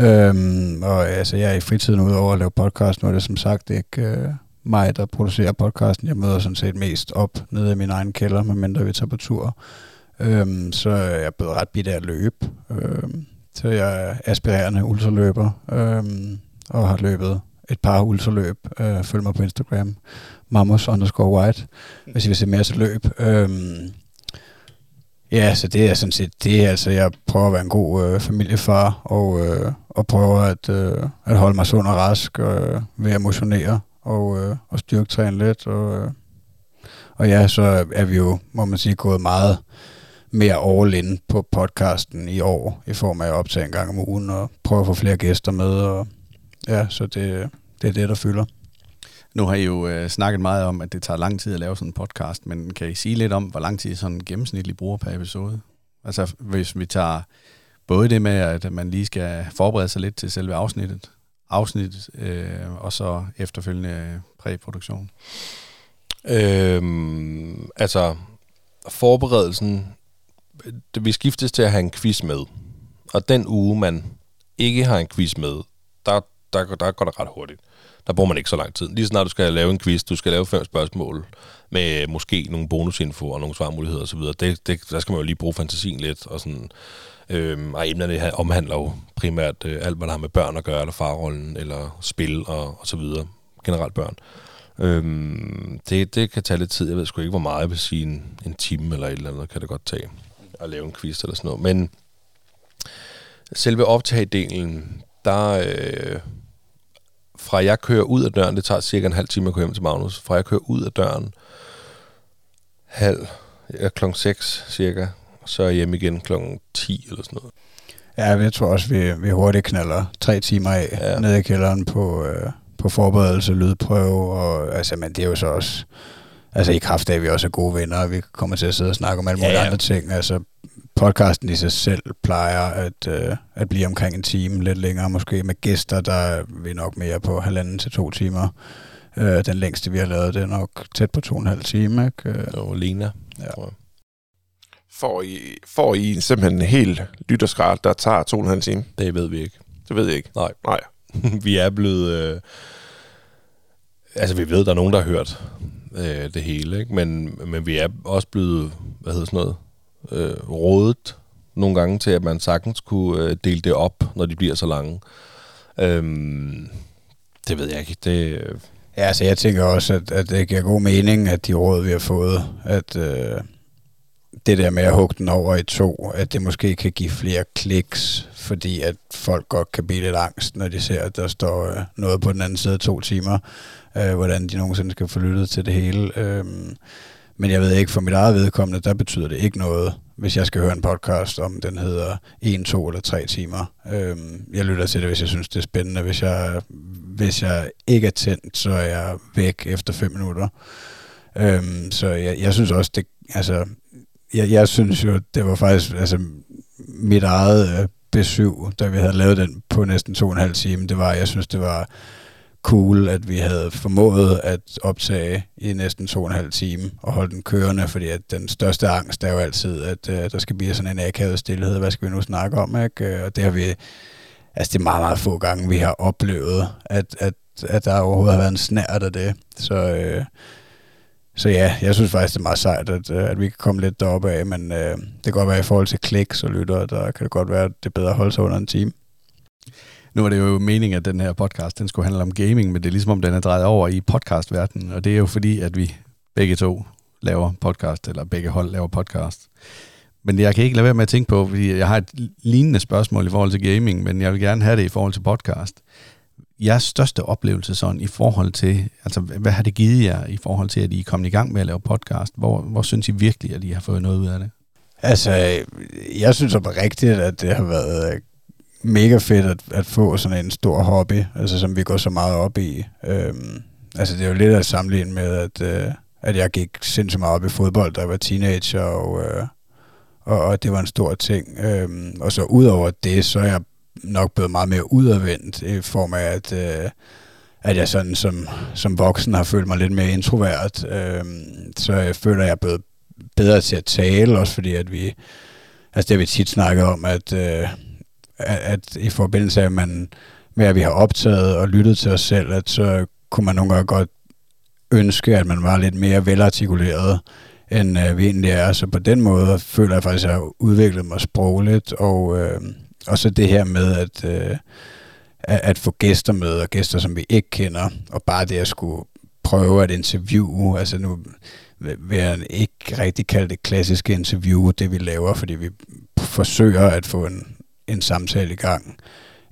Øhm, og altså, jeg er i fritiden udover at lave podcast. Nu er det som sagt ikke øh, mig, der producerer podcasten. Jeg møder sådan set mest op nede i min egen kælder, medmindre vi tager på tur. Øhm, så jeg er blevet ret bidt af at løbe. Øhm, så jeg er aspirerende ultraløber, øhm, og har løbet et par ultraløb. Øh, følg mig på Instagram, mammos underscore white, hvis I vil se mere til løb. Øhm, Ja, så det er sådan set det. Altså, jeg prøver at være en god øh, familiefar, og, øh, og prøver at, øh, at holde mig sund og rask øh, ved at motionere og, øh, og styrketræne lidt. Og, øh, og ja, så er vi jo, må man sige, gået meget mere all in på podcasten i år, i form af at optage en gang om ugen og prøve at få flere gæster med. Og, ja, så det, det er det, der fylder.
Nu har I jo øh, snakket meget om, at det tager lang tid at lave sådan en podcast, men kan I sige lidt om, hvor lang tid sådan gennemsnitlig bruger per episode? Altså hvis vi tager både det med, at man lige skal forberede sig lidt til selve afsnittet, afsnittet øh, og så efterfølgende præproduktion.
Øhm, altså, forberedelsen, det, vi skiftes til at have en quiz med. Og den uge, man ikke har en quiz med, der, der, der går det ret hurtigt der bruger man ikke så lang tid. Lige snart du skal lave en quiz, du skal lave fem spørgsmål med måske nogle bonusinfo og nogle svarmuligheder osv., det, det, der skal man jo lige bruge fantasien lidt. Og, sådan, øhm, og emnerne her omhandler jo primært øh, alt, hvad der har med børn at gøre, eller farrollen, eller spil og, og så videre. Generelt børn. Øhm, det, det kan tage lidt tid. Jeg ved sgu ikke, hvor meget jeg vil sige. En, en time eller et eller andet kan det godt tage at lave en quiz eller sådan noget. Men selve optagedelen, der... Øh, fra jeg kører ud af døren, det tager cirka en halv time at køre hjem til Magnus, fra jeg kører ud af døren halv, ja, klokken 6 cirka, så er jeg hjemme igen klokken 10 eller sådan noget.
Ja, jeg tror også, vi, vi hurtigt knaller tre timer af ja. nede i kælderen på, øh, på forberedelse, lydprøve, og altså, men det er jo så også, altså i kraft af, at vi også er gode venner, og vi kommer til at sidde og snakke om alle mulige ja, ja. andre ting, altså podcasten i sig selv plejer at, øh, at blive omkring en time, lidt længere måske. Med gæster, der er vi nok mere på halvanden til to timer. Øh, den længste, vi har lavet, det er nok tæt på to og en halv time. Ikke?
Øh, og Lena,
ja.
Får I, får I simpelthen en hel lytterskrat, der tager to og en halv time?
Det ved vi ikke.
Det ved jeg ikke.
Nej.
Nej.
vi er blevet... Øh, altså, vi ved, der er nogen, der har hørt øh, det hele, ikke? Men, men vi er også blevet, hvad hedder sådan noget, øh, rådet nogle gange til, at man sagtens kunne øh, dele det op, når de bliver så lange. Øhm, det ved jeg ikke. Det.
Ja, altså jeg tænker også, at, at det giver god mening, at de råd, vi har fået, at øh, det der med at hugge den over i to, at det måske kan give flere kliks, fordi at folk godt kan blive lidt angst, når de ser, at der står øh, noget på den anden side af to timer, øh, hvordan de nogensinde skal få lyttet til det hele. Øh, men jeg ved ikke, for mit eget vedkommende, der betyder det ikke noget, hvis jeg skal høre en podcast, om den hedder en, to eller 3 timer. Øhm, jeg lytter til det, hvis jeg synes, det er spændende. Hvis jeg, hvis jeg ikke er tændt, så er jeg væk efter 5 minutter. Øhm, så jeg, jeg synes også, det, altså, jeg, jeg synes jo, det var faktisk altså, mit eget øh, besøg, da vi havde lavet den på næsten to og en halv time. Det var, jeg synes, det var cool, at vi havde formået at optage i næsten to og en halv time og holde den kørende, fordi at den største angst er jo altid, at øh, der skal blive sådan en akavet stillhed. Hvad skal vi nu snakke om? Ikke? Øh, og det har vi, altså det er meget, meget få gange, vi har oplevet, at, at, at der overhovedet har været en snært af det. Så, øh, så ja, jeg synes faktisk, det er meget sejt, at, øh, at vi kan komme lidt deroppe af, men øh, det kan godt være i forhold til kliks og lytter, der kan det godt være, at det er bedre at holde sig under en time.
Nu var det jo meningen, at den her podcast, den skulle handle om gaming, men det er ligesom om, den er drejet over i podcastverdenen, og det er jo fordi, at vi begge to laver podcast, eller begge hold laver podcast. Men jeg kan ikke lade være med at tænke på, fordi jeg har et lignende spørgsmål i forhold til gaming, men jeg vil gerne have det i forhold til podcast. Jeres største oplevelse sådan i forhold til, altså hvad har det givet jer i forhold til, at I er kommet i gang med at lave podcast? Hvor, hvor synes I virkelig, at I har fået noget ud af det?
Altså, jeg synes rigtigt, at det har været mega fedt at, at få sådan en stor hobby, altså som vi går så meget op i. Øhm, altså det er jo lidt at sammenligne med, at, øh, at jeg gik sindssygt meget op i fodbold, da jeg var teenager, og, øh, og, og det var en stor ting. Øhm, og så udover det, så er jeg nok blevet meget mere udadvendt i form af, at, øh, at jeg sådan som, som voksen har følt mig lidt mere introvert. Øhm, så jeg føler, at jeg er blevet bedre til at tale, også fordi at vi, altså det har vi tit snakket om, at øh, at, at i forbindelse af, man, med at vi har optaget og lyttet til os selv, at så kunne man nogle gange godt ønske, at man var lidt mere velartikuleret, end øh, vi egentlig er. Så på den måde føler jeg faktisk, at jeg har udviklet mig sprogligt, og, øh, og så det her med, at, øh, at få gæster med, og gæster, som vi ikke kender, og bare det at skulle prøve at interviewe, altså nu vil jeg ikke rigtig kalde det klassiske interview, det vi laver, fordi vi forsøger at få en en samtale i gang.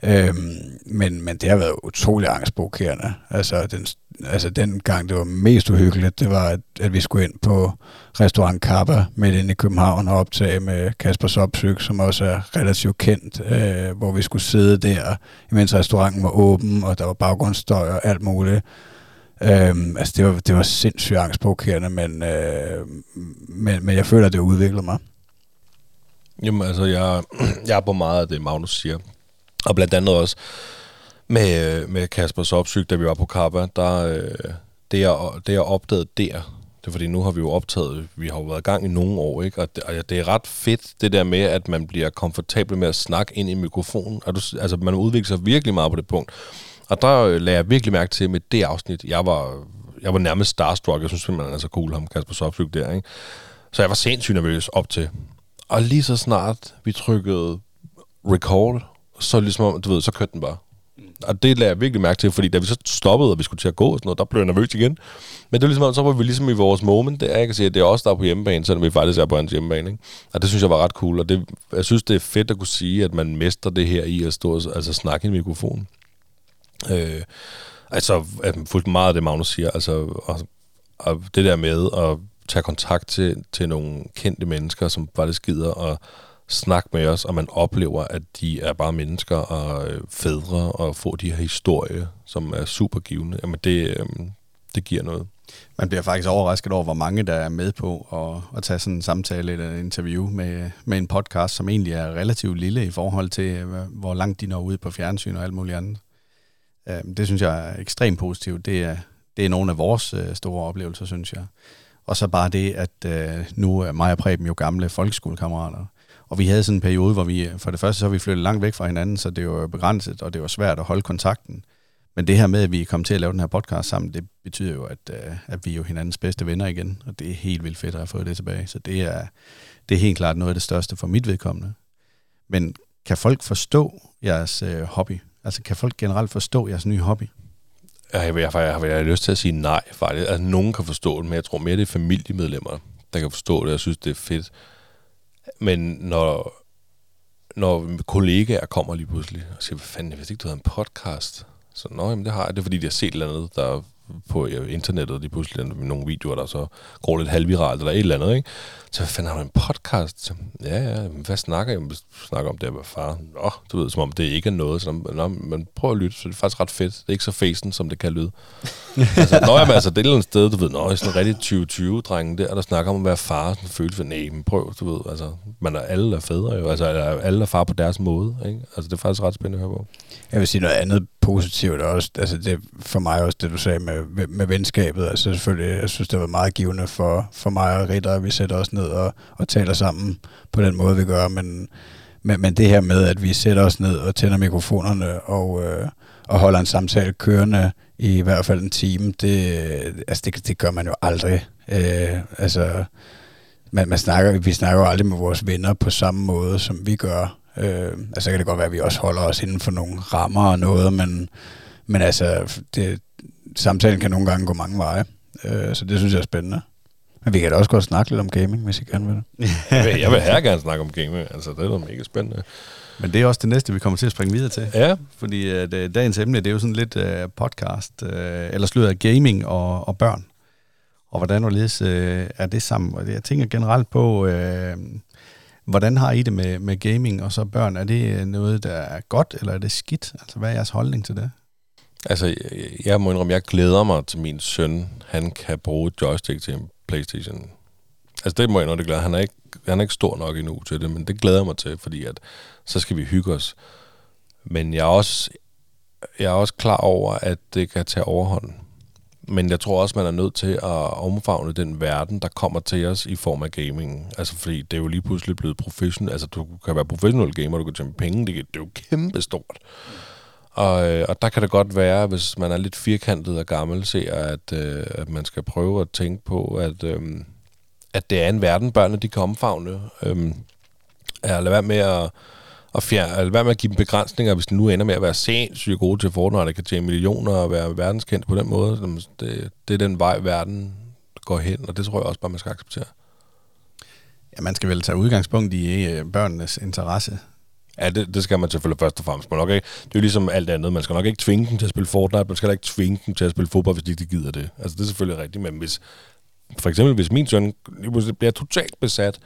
Øhm, men, men det har været utrolig angstprovokerende. Altså den, altså den gang, det var mest uhyggeligt, det var, at, at vi skulle ind på restaurant Kappa midt inde i København og optage med Kasper Sopsyk, som også er relativt kendt, øh, hvor vi skulle sidde der, imens restauranten var åben, og der var baggrundsstøj og alt muligt. Øhm, altså det var, det var sindssygt angstprovokerende, men, øh, men, men jeg føler, at det udviklede mig.
Jamen altså, jeg, jeg er på meget af det, Magnus siger. Og blandt andet også med, med Kasper Sopsyk, da vi var på Kappa, der, øh, det, jeg, det jeg opdagede der, det er fordi, nu har vi jo optaget, vi har jo været i gang i nogle år, ikke? Og det, og det er ret fedt, det der med, at man bliver komfortabel med at snakke ind i mikrofonen. Og du, altså, man udvikler sig virkelig meget på det punkt. Og der øh, lagde jeg virkelig mærke til med det afsnit, jeg var, jeg var nærmest starstruck. Jeg synes simpelthen, han er så cool, ham Kasper Sopsyk der, ikke? Så jeg var sindssygt nervøs op til. Og lige så snart vi trykkede record, så ligesom, du ved, så kørte den bare. Og det lagde jeg virkelig mærke til, fordi da vi så stoppede, og vi skulle til at gå og sådan noget, der blev jeg nervøs igen. Men det var ligesom, så var vi ligesom i vores moment der, jeg kan sige, at det er også der på hjemmebane, selvom vi faktisk er på hans hjemmebane. Ikke? Og det synes jeg var ret cool, og det, jeg synes, det er fedt at kunne sige, at man mester det her i at stå og altså, snakke i en mikrofon. Øh, altså, jeg fulgte meget af det, Magnus siger, altså, og, og det der med at tage kontakt til, til nogle kendte mennesker, som faktisk gider at snakke med os, og man oplever, at de er bare mennesker og øh, fædre, og få de her historier, som er super givende, jamen det, øh, det giver noget.
Man bliver faktisk overrasket over, hvor mange der er med på at, at tage sådan en samtale eller en interview med, med en podcast, som egentlig er relativt lille i forhold til, øh, hvor langt de når ud på fjernsyn og alt muligt andet. Øhm, det synes jeg er ekstremt positivt. Det er, det er nogle af vores store oplevelser, synes jeg. Og så bare det, at øh, nu er mig og Preben jo gamle folkeskolekammerater. Og vi havde sådan en periode, hvor vi, for det første så vi flyttet langt væk fra hinanden, så det var begrænset, og det var svært at holde kontakten. Men det her med, at vi kom til at lave den her podcast sammen, det betyder jo, at, øh, at vi er jo hinandens bedste venner igen, og det er helt vildt fedt at have fået det tilbage. Så det er, det er helt klart noget af det største for mit vedkommende. Men kan folk forstå jeres øh, hobby? Altså kan folk generelt forstå jeres nye hobby?
Jeg vil, jeg, jeg, jeg har lyst til at sige nej, faktisk. Altså, nogen kan forstå det, men jeg tror mere, det er familiemedlemmer, der kan forstå det. Jeg synes, det er fedt. Men når, når kollegaer kommer lige pludselig og siger, hvad fanden, jeg vidste ikke, du havde en podcast. Så nå, jamen, det har jeg. Det er, fordi de har set et eller andet, der på ja, internettet, lige pludselig nogle videoer, der så går lidt halvviralt eller et eller andet, ikke? Så hvad fanden har du en podcast? Så, ja, ja, hvad snakker jeg om? Snakker om det være far. Nå, du ved, som om det ikke er noget. Så, nå, man prøver at lytte, så det er faktisk ret fedt. Det er ikke så fæsen, som det kan lyde. altså, nå, jamen, altså, det er et eller andet sted, du ved, nå, sådan en rigtig 2020-drenge der, der snakker om at være far, sådan følelse for, nej, men prøv, du ved, altså, man er alle er fædre jo, altså, alle er far på deres måde, ikke? Altså, det er faktisk ret spændende at høre på.
Jeg vil sige noget andet positivt også, altså det for mig også, det du sagde med, med venskabet, altså selvfølgelig, jeg synes, det var meget givende for, for mig og Ritter, vi sætter os ned og, og taler sammen på den måde, vi gør, men, men, men det her med, at vi sætter os ned og tænder mikrofonerne og, øh, og holder en samtale kørende i, i hvert fald en time, det, altså det, det gør man jo aldrig. Øh, altså, man, man snakker, vi snakker jo aldrig med vores venner på samme måde, som vi gør. Øh, altså kan det godt være, at vi også holder os inden for nogle rammer og noget, men, men altså, det, samtalen kan nogle gange gå mange veje. Øh, så det synes jeg er spændende. Men vi kan da også godt snakke lidt om gaming, hvis I gerne vil det.
jeg, vil, jeg vil her gerne snakke om gaming. Altså, det er da mega spændende.
Men det er også det næste, vi kommer til at springe videre til.
Ja.
Fordi uh, dagens emne, det er jo sådan lidt uh, podcast, uh, eller slutter gaming og, og børn. Og hvordan og ledes, uh, er det sammen? Jeg tænker generelt på, uh, hvordan har I det med, med gaming og så børn? Er det noget, der er godt, eller er det skidt? Altså, hvad er jeres holdning til det?
Altså, jeg må indrømme, jeg glæder mig til min søn. Han kan bruge joystick til en Playstation. Altså, det må jeg nok glæde. Han er, ikke, han er ikke stor nok endnu til det, men det glæder jeg mig til, fordi at, så skal vi hygge os. Men jeg er også, jeg er også klar over, at det kan tage overhånd. Men jeg tror også, man er nødt til at omfavne den verden, der kommer til os i form af gaming. Altså, fordi det er jo lige pludselig blevet professionelt. Altså, du kan være professionel gamer, du kan tjene penge. Det, det er jo kæmpestort. Og, øh, og der kan det godt være, hvis man er lidt firkantet og gammel, ser, at, øh, at man skal prøve at tænke på, at, øh, at det er en verden, børnene de kan omfavne. Øh, at lade være med at, at, fjerne, lad være med at give dem begrænsninger, hvis de nu ender med at være sindssygt gode til Fortnite, og kan tjene millioner og være verdenskendt på den måde. Det, det er den vej, verden går hen, og det tror jeg også bare, man skal acceptere.
Ja, man skal vel tage udgangspunkt i øh, børnenes interesse.
Ja, det, det skal man selvfølgelig først og fremmest. Man nok ikke, det er jo ligesom alt andet. Man skal nok ikke tvinge dem til at spille Fortnite, man skal ikke tvinge dem til at spille fodbold, hvis de ikke gider det. Altså, det er selvfølgelig rigtigt, men hvis, for eksempel, hvis min søn bliver totalt besat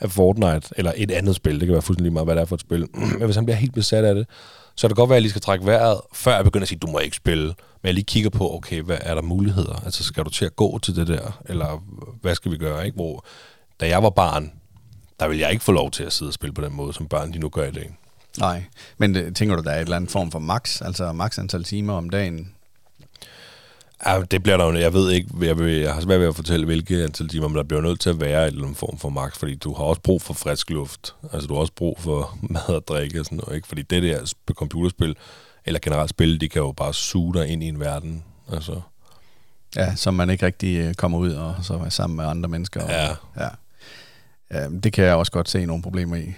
af Fortnite, eller et andet spil, det kan være fuldstændig meget, hvad det er for et spil, men hvis han bliver helt besat af det, så er det godt være, at jeg lige skal trække vejret, før jeg begynder at sige, du må ikke spille. Men jeg lige kigger på, okay, hvad er der muligheder? Altså, skal du til at gå til det der? Eller hvad skal vi gøre? Ikke? Hvor, da jeg var barn, der vil jeg ikke få lov til at sidde og spille på den måde, som børn de nu gør i dag.
Nej, men øh, tænker du, der er et eller andet form for max, altså max antal timer om dagen?
Ja, det bliver der jo, jeg ved ikke, jeg, vil, jeg har svært ved at fortælle, hvilke antal timer, men der bliver nødt til at være et eller andet form for max, fordi du har også brug for frisk luft. Altså, du har også brug for mad og drikke og sådan noget, ikke? Fordi det der computerspil, eller generelt spil, de kan jo bare suge dig ind i en verden. Altså.
Ja, som man ikke rigtig øh, kommer ud og så er sammen med andre mennesker. Og,
ja.
ja ja. Det kan jeg også godt se nogle problemer i.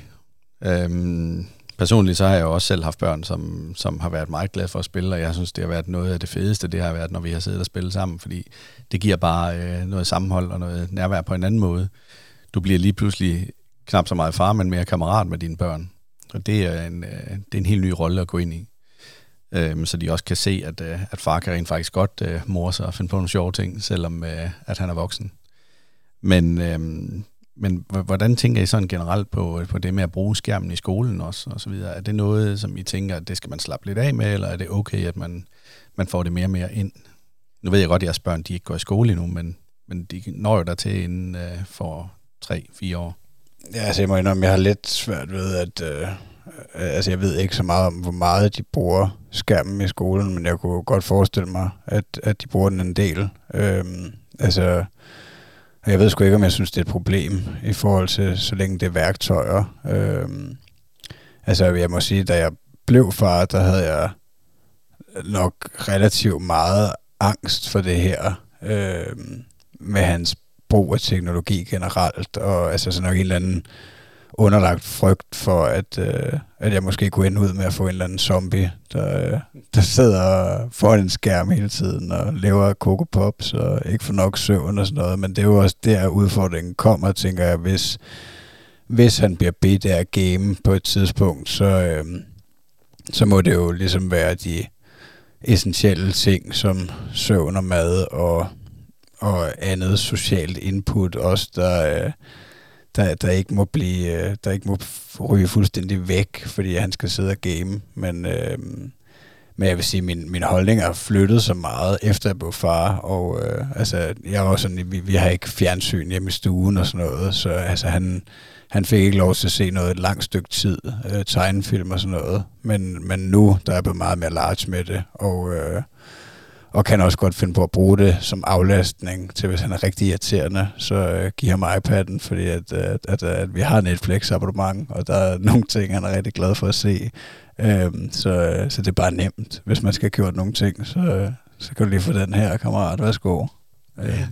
Øhm, personligt så har jeg jo også selv haft børn, som, som har været meget glade for at spille, og jeg synes, det har været noget af det fedeste, det har været, når vi har siddet og spillet sammen, fordi det giver bare øh, noget sammenhold og noget nærvær på en anden måde. Du bliver lige pludselig knap så meget far, men mere kammerat med dine børn. Og det er en, øh, det er en helt ny rolle at gå ind i. Øhm, så de også kan se, at, øh, at far kan rent faktisk godt øh, morse og finde på nogle sjove ting, selvom øh, at han er voksen. Men, øh, men hvordan tænker I sådan generelt på, øh, på det med at bruge skærmen i skolen også, og så videre? Er det noget, som I tænker, at det skal man slappe lidt af med, eller er det okay, at man, man får det mere og mere ind? Nu ved jeg godt, at jeres børn de ikke går i skole endnu, men, men de når jo der til inden uh, for tre-fire år.
Ja, altså jeg må indrømme, jeg har lidt svært ved, at... Uh, altså jeg ved ikke så meget om, hvor meget de bruger skærmen i skolen, men jeg kunne godt forestille mig, at, at de bruger den en del. Øhm, altså jeg ved sgu ikke, om jeg synes, det er et problem i forhold til, så længe det er værktøjer. Øhm, altså, jeg må sige, da jeg blev far, der havde jeg nok relativt meget angst for det her øhm, med hans brug af teknologi generelt, og altså sådan nok en eller anden underlagt frygt for, at, øh, at jeg måske kunne ende ud med at få en eller anden zombie, der, øh, der sidder foran en skærm hele tiden og lever Coco Pops og ikke får nok søvn og sådan noget. Men det er jo også der, udfordringen kommer, tænker jeg, hvis, hvis han bliver bedt af game på et tidspunkt, så, øh, så må det jo ligesom være de, essentielle ting som søvn og mad og, og andet socialt input også, der, øh, der, der ikke må blive, øh, der ikke må ryge fuldstændig væk, fordi han skal sidde og game. Men, øh, men jeg vil sige, min, min holdning har flyttet så meget efter jeg blev far, og øh, altså, jeg var sådan, vi, vi har ikke fjernsyn hjemme i stuen og sådan noget, så altså, han, han fik ikke lov til at se noget et langt stykke tid, øh, tegnefilm og sådan noget, men, men nu, der er blevet meget mere large med det, og, øh, og kan også godt finde på at bruge det som aflastning til, hvis han er rigtig irriterende, så øh, giv ham iPad'en, fordi at, øh, at, at, at vi har Netflix abonnement, og der er nogle ting, han er rigtig glad for at se, Øhm, så, øh, så det er bare nemt. Hvis man skal have gjort nogle ting, så, så kan du lige få den her, kammerat. Værsgo.
Ja.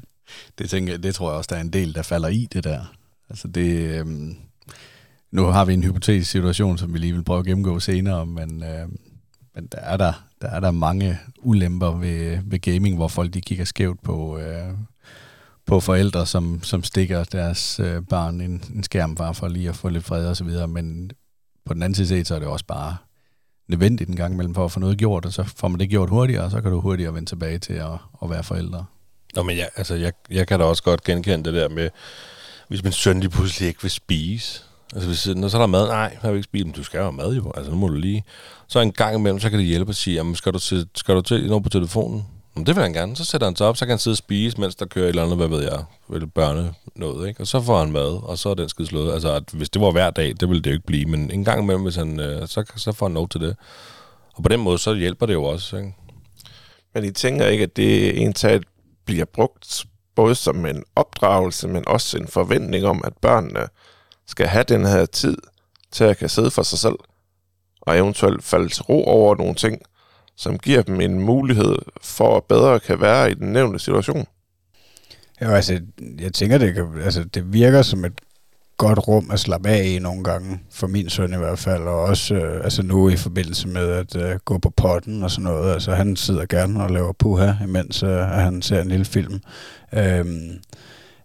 Det, tænker, det tror jeg også, der er en del, der falder i det der. Altså det, Øh nu har vi en hypotetisk situation, som vi lige vil prøve at gennemgå senere, men, øh, men der, er der, der er der mange ulemper ved, ved gaming, hvor folk de kigger skævt på, øh, på forældre, som, som stikker deres øh, barn en, en skærm bare for lige at få lidt fred og så videre, men på den anden side set, så er det også bare nødvendigt en gang imellem for at få noget gjort, og så får man det gjort hurtigere, og så kan du hurtigere vende tilbage til at, at være forældre.
Nå, men jeg, altså, jeg, jeg kan da også godt genkende det der med, hvis min søn lige pludselig ikke vil spise. Altså, hvis, når så er der mad, nej, jeg vil ikke spise, men du skal jo have mad jo, altså nu må du lige. Så en gang imellem, så kan det hjælpe at sige, jamen, skal du til, skal du til noget på telefonen? Men det vil han gerne. Så sætter han sig op, så kan han sidde og spise, mens der kører et eller andet, hvad ved jeg, vel børne noget, ikke? Og så får han mad, og så er den skide slået. Altså, at hvis det var hver dag, det ville det jo ikke blive, men en gang imellem, hvis han, øh, så, så får han lov til det. Og på den måde, så hjælper det jo også, ikke?
Men I tænker ikke, at det en bliver brugt både som en opdragelse, men også en forventning om, at børnene skal have den her tid til at kan sidde for sig selv, og eventuelt falde til ro over nogle ting, som giver dem en mulighed for at bedre kan være i den nævnte situation.
Ja, altså, jeg tænker, det, kan, altså, det virker som et godt rum at slappe af i nogle gange, for min søn i hvert fald, og også øh, altså nu i forbindelse med at øh, gå på potten og sådan noget. Altså han sidder gerne og laver puha, imens øh, han ser en lille film. Øhm,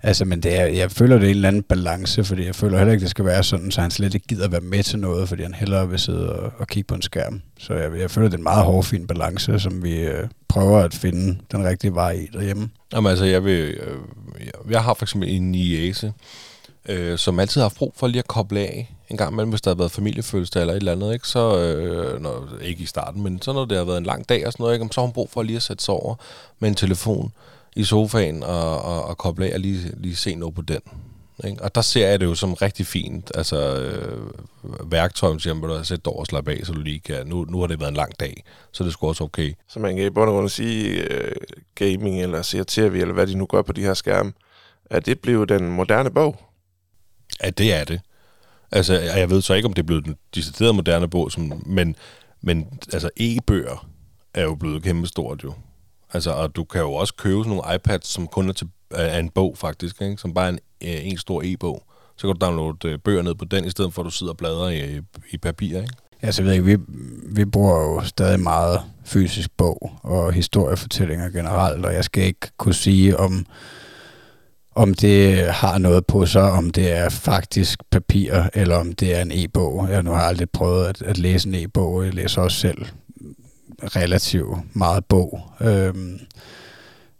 Altså, men det er, jeg føler, det er en eller anden balance, fordi jeg føler heller ikke, det skal være sådan, så han slet ikke gider være med til noget, fordi han hellere vil sidde og, og kigge på en skærm. Så jeg, jeg føler, det er en meget hårfin balance, som vi øh, prøver at finde den rigtige vej i derhjemme.
Jamen altså, jeg, vil, øh, jeg har for eksempel en niese, øh, som altid har haft brug for lige at koble af en gang imellem, hvis der har været familiefødselsdag eller et eller andet, ikke? Så, øh, når, ikke i starten, men så når det har været en lang dag og sådan noget, ikke? så har hun brug for lige at sætte sig over med en telefon i sofaen og, og, og koble af og lige, lige se noget på den. Ikke? Og der ser jeg det jo som rigtig fint, altså øh, værktøj, siger man, du sætte over og slappe af, så du lige kan, nu, nu har det været en lang dag, så det er sgu også okay.
Så man kan i bund og grund sige, uh, gaming eller ser tv, eller hvad de nu gør på de her skærme, at det blev den moderne bog?
Ja, det er det. Altså, jeg ved så ikke, om det er blevet den deciderede moderne bog, som, men, men altså e-bøger er jo blevet kæmpestort jo. Altså, og du kan jo også købe sådan nogle iPads, som kun er til øh, er en bog faktisk, ikke? som bare er en, øh, en stor e-bog. Så kan du downloade øh, bøger ned på den, i stedet for at du sidder og bladrer i, i papir. Ikke?
Ja, så ved jeg, vi, vi bruger jo stadig meget fysisk bog og historiefortællinger generelt, og jeg skal ikke kunne sige, om, om det har noget på sig, om det er faktisk papir, eller om det er en e-bog. Jeg nu har aldrig prøvet at, at læse en e-bog, jeg læser også selv relativt meget bog. Øhm,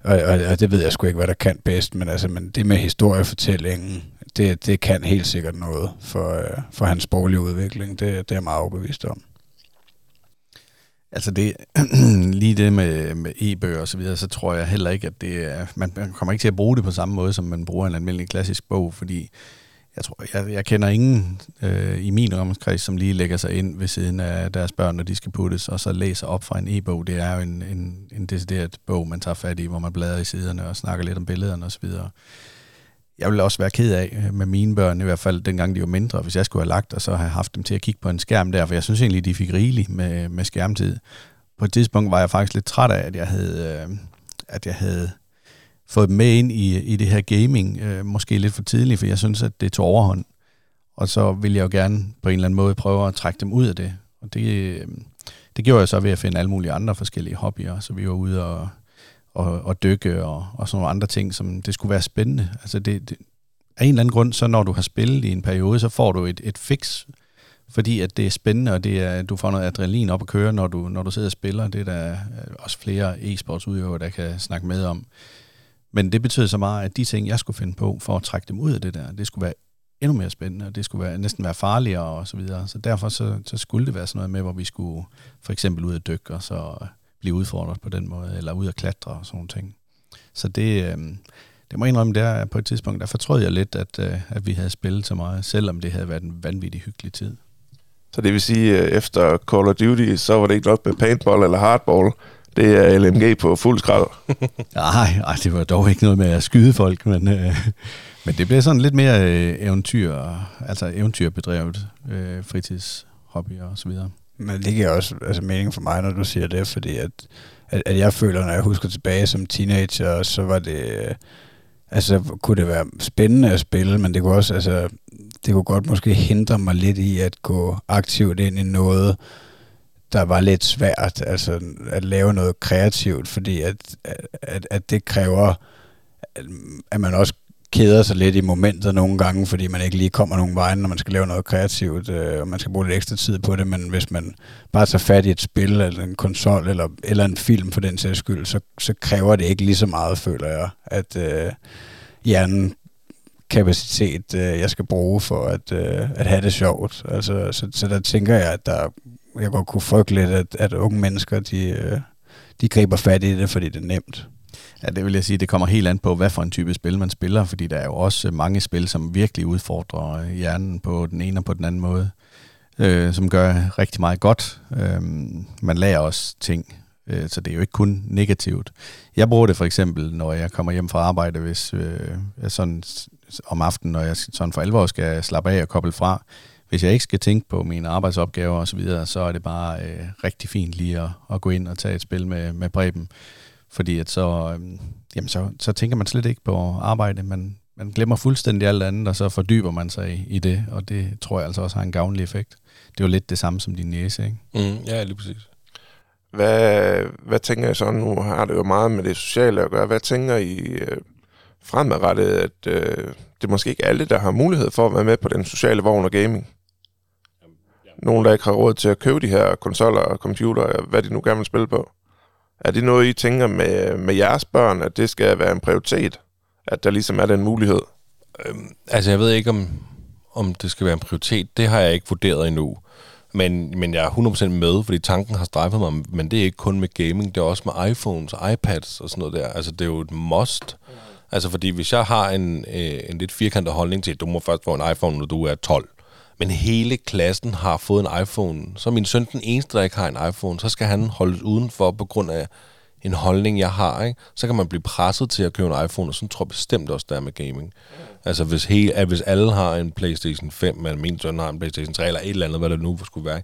og, og, og det ved jeg sgu ikke, hvad der kan bedst, men, altså, men det med historiefortællingen, det, det kan helt sikkert noget for, øh, for hans sproglige udvikling. Det, det er jeg meget overbevist om.
Altså det, lige det med, med e-bøger og så videre, så tror jeg heller ikke, at det er, man, man kommer ikke til at bruge det på samme måde, som man bruger en almindelig klassisk bog, fordi jeg tror, jeg, jeg kender ingen øh, i min omkreds, som lige lægger sig ind ved siden af deres børn, når de skal puttes, og så læser op fra en e-bog. Det er jo en, en, en decideret bog, man tager fat i, hvor man bladrer i siderne og snakker lidt om billederne osv. Jeg ville også være ked af øh, med mine børn, i hvert fald dengang de var mindre, hvis jeg skulle have lagt og så have haft dem til at kigge på en skærm der, for jeg synes egentlig, de fik rigeligt med, med skærmtid. På et tidspunkt var jeg faktisk lidt træt af, at jeg havde, øh, at jeg havde fået dem med ind i, i det her gaming, øh, måske lidt for tidligt, for jeg synes, at det tog overhånd. Og så ville jeg jo gerne på en eller anden måde prøve at trække dem ud af det. Og det, øh, det gjorde jeg så ved at finde alle mulige andre forskellige hobbyer. Så vi var ude og, og, og dykke og, og sådan nogle andre ting, som det skulle være spændende. Altså det, det, af en eller anden grund, så når du har spillet i en periode, så får du et, et fix fordi at det er spændende, og det er, du får noget adrenalin op at køre, når du, når du sidder og spiller. Det er der øh, også flere e-sports udøvere, der kan snakke med om. Men det betød så meget, at de ting, jeg skulle finde på for at trække dem ud af det der, det skulle være endnu mere spændende, og det skulle være, næsten være farligere og så videre. Så derfor så, så skulle det være sådan noget med, hvor vi skulle for eksempel ud at dykke, og så øh, blive udfordret på den måde, eller ud at klatre og sådan nogle ting. Så det, øh, det må jeg indrømme, der på et tidspunkt, der fortrød jeg lidt, at, øh, at vi havde spillet så meget, selvom det havde været en vanvittig hyggelig tid.
Så det vil sige, at efter Call of Duty, så var det ikke nok med paintball eller hardball. Det er LMG på fuld skrald.
nej, nej, det var dog ikke noget med at skyde folk, men, øh, men det blev sådan lidt mere øh, eventyr, altså eventyrbedrevet øh, fritidshobby og så videre.
Men det giver også altså, mening for mig, når du siger det, fordi at, at, at jeg føler, når jeg husker tilbage som teenager, så var det... Altså, kunne det være spændende at spille, men det kunne også, altså, det kunne godt måske hindre mig lidt i at gå aktivt ind i noget, der var lidt svært, altså at lave noget kreativt, fordi at, at, at det kræver, at man også keder sig lidt i momentet nogle gange, fordi man ikke lige kommer nogen vej, når man skal lave noget kreativt, øh, og man skal bruge lidt ekstra tid på det, men hvis man bare tager fat i et spil, eller en konsol, eller, eller en film for den sags skyld, så, så kræver det ikke lige så meget, føler jeg, at øh, hjernen kapacitet, øh, jeg skal bruge for at, øh, at have det sjovt. Altså, så, så der tænker jeg, at der, jeg godt kunne frygte lidt, at, at unge mennesker, de, øh, de griber fat i det, fordi det er nemt.
Ja, det vil jeg sige, det kommer helt an på, hvad for en type spil man spiller, fordi der er jo også mange spil, som virkelig udfordrer hjernen på den ene og på den anden måde, øh, som gør rigtig meget godt. Øh, man lærer også ting, øh, så det er jo ikke kun negativt. Jeg bruger det for eksempel, når jeg kommer hjem fra arbejde, hvis øh, jeg sådan om aftenen, når jeg sådan for alvor skal slappe af og koble fra. Hvis jeg ikke skal tænke på mine arbejdsopgaver osv., så, videre, så er det bare øh, rigtig fint lige at, at gå ind og tage et spil med, med Preben. Fordi at så, øh, jamen så, så tænker man slet ikke på arbejde, man, man glemmer fuldstændig alt andet, og så fordyber man sig i, i det, og det tror jeg altså også har en gavnlig effekt. Det er jo lidt det samme som din næse, ikke?
Mm, ja, lige præcis.
Hvad, hvad tænker I så? Nu har det jo meget med det sociale at gøre. Hvad tænker I øh, fremadrettet, at øh, det er måske ikke alle, der har mulighed for at være med på den sociale vogn og gaming? Nogen, der ikke har råd til at købe de her konsoller og computer, hvad de nu gerne vil spille på. Er det noget, I tænker med, med jeres børn, at det skal være en prioritet? At der ligesom er den mulighed?
Øhm, altså, jeg ved ikke, om, om det skal være en prioritet. Det har jeg ikke vurderet endnu. Men, men jeg er 100% med, fordi tanken har strejfet mig. Men det er ikke kun med gaming, det er også med iPhones iPads og sådan noget der. Altså, det er jo et must. Mm. Altså, fordi hvis jeg har en, øh, en lidt firkantet holdning til, at du må først få en iPhone, når du er 12, men hele klassen har fået en iPhone, så er min søn den eneste, der ikke har en iPhone, så skal han holdes udenfor på grund af en holdning, jeg har, ikke? så kan man blive presset til at købe en iPhone, og sådan tror jeg bestemt også, der er med gaming. Mm. Altså hvis, hele, at hvis alle har en Playstation 5, eller min søn har en Playstation 3, eller et eller andet, hvad det nu skulle være,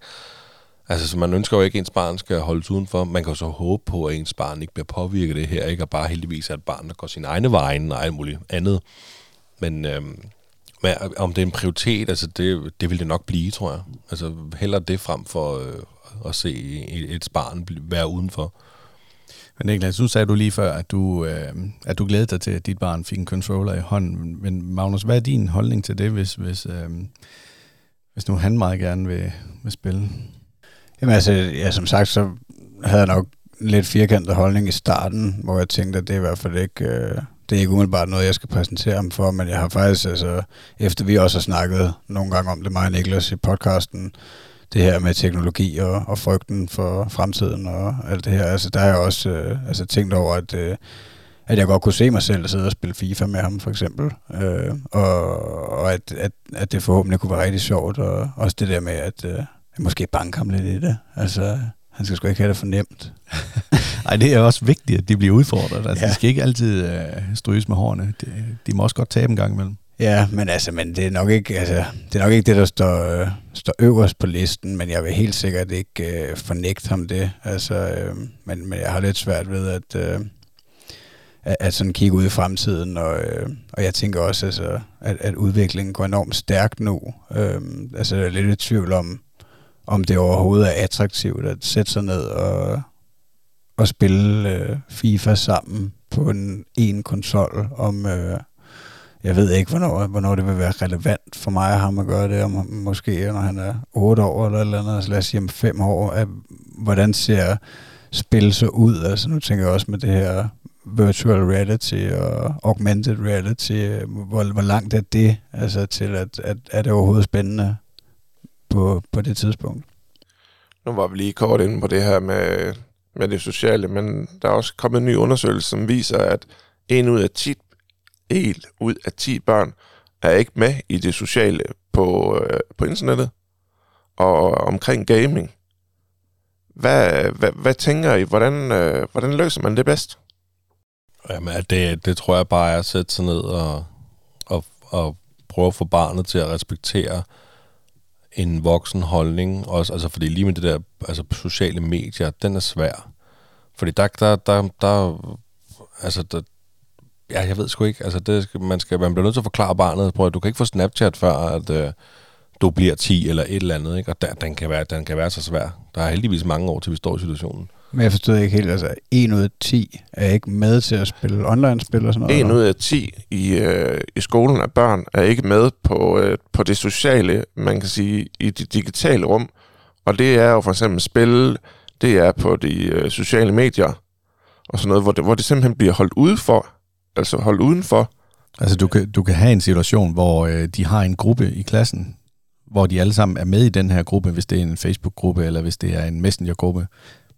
Altså, så man ønsker jo ikke, at ens barn skal holdes udenfor. Man kan jo så håbe på, at ens barn ikke bliver påvirket af det her, ikke? Og bare heldigvis er et barn, der går sin egne veje og alt muligt andet. Men, øhm, men om det er en prioritet, altså det, det vil det nok blive, tror jeg. Altså heller det frem for øh, at se et, et barn være udenfor.
Men Niklas, nu sagde du lige før, at du, øh, at du glæder dig til, at dit barn fik en controller i hånden. Men Magnus, hvad er din holdning til det, hvis, hvis, øh, hvis nu han meget gerne vil, vil spille?
Jamen altså, ja, som sagt, så havde jeg nok lidt firkantet holdning i starten, hvor jeg tænkte, at det er i hvert fald ikke, øh, det er ikke umiddelbart noget, jeg skal præsentere ham for, men jeg har faktisk, altså, efter vi også har snakket nogle gange om det, mig og Niklas i podcasten, det her med teknologi og, og frygten for fremtiden og alt det her, altså der har jeg også øh, altså, tænkt over, at, øh, at jeg godt kunne se mig selv sidde og spille FIFA med ham, for eksempel, øh, og, og at, at, at det forhåbentlig kunne være rigtig sjovt, og også det der med, at, øh, måske banke ham lidt i det. Altså, han skal sgu ikke have det for nemt.
Nej, det er også vigtigt, at de bliver udfordret. Altså, ja. De skal ikke altid øh, stryges med hårene. De, de må også godt tabe en gang imellem.
Ja, men altså, men det er nok ikke, altså, det er nok ikke det, der står, øh, står øverst på listen, men jeg vil helt sikkert ikke øh, fornægte ham det. Altså, øh, men, men jeg har lidt svært ved at, øh, at, at sådan kigge ud i fremtiden, og, øh, og jeg tænker også, altså, at, at udviklingen går enormt stærkt nu. Øh, altså, jeg er lidt i tvivl om, om det overhovedet er attraktivt at sætte sig ned og, og spille øh, FIFA sammen på en en konsol om, øh, jeg ved ikke, hvornår, hvornår det vil være relevant for mig og ham at gøre det, om måske når han er 8 år eller eller andet, altså lad os sige om 5 år, at, hvordan ser spil så ud? Altså nu tænker jeg også med det her virtual reality og augmented reality, hvor, hvor langt er det altså til, at, at er det overhovedet spændende på, på det tidspunkt?
Nu var vi lige kort inde på det her med, med det sociale, men der er også kommet en ny undersøgelse, som viser, at en ud af 10, en ud af 10 børn er ikke med i det sociale på, øh, på internettet og omkring gaming. Hvad, hvad, hvad tænker I? Hvordan, øh, hvordan løser man det bedst?
Jamen, det, det tror jeg bare er at sætte sig ned og, og, og prøve at få barnet til at respektere en voksen holdning. Også, altså, fordi lige med det der altså, sociale medier, den er svær. Fordi der, der, der, der altså, der, ja, jeg ved sgu ikke, altså, det man, skal, man bliver nødt til at forklare barnet, prøv at du kan ikke få Snapchat før, at øh, du bliver 10 eller et eller andet, ikke? og der, den, kan være, den kan være så svær. Der er heldigvis mange år, til vi står i situationen.
Men jeg forstod ikke helt, altså 1 ud af 10 er ikke med til at spille online-spil og sådan noget?
1 ud af 10 i, øh, i skolen af børn er ikke med på, øh, på det sociale, man kan sige, i det digitale rum. Og det er jo for eksempel spil, det er på de øh, sociale medier og sådan noget, hvor det, hvor det simpelthen bliver holdt ude for, altså holdt udenfor.
Altså du kan, du kan have en situation, hvor øh, de har en gruppe i klassen, hvor de alle sammen er med i den her gruppe, hvis det er en Facebook-gruppe, eller hvis det er en Messenger-gruppe,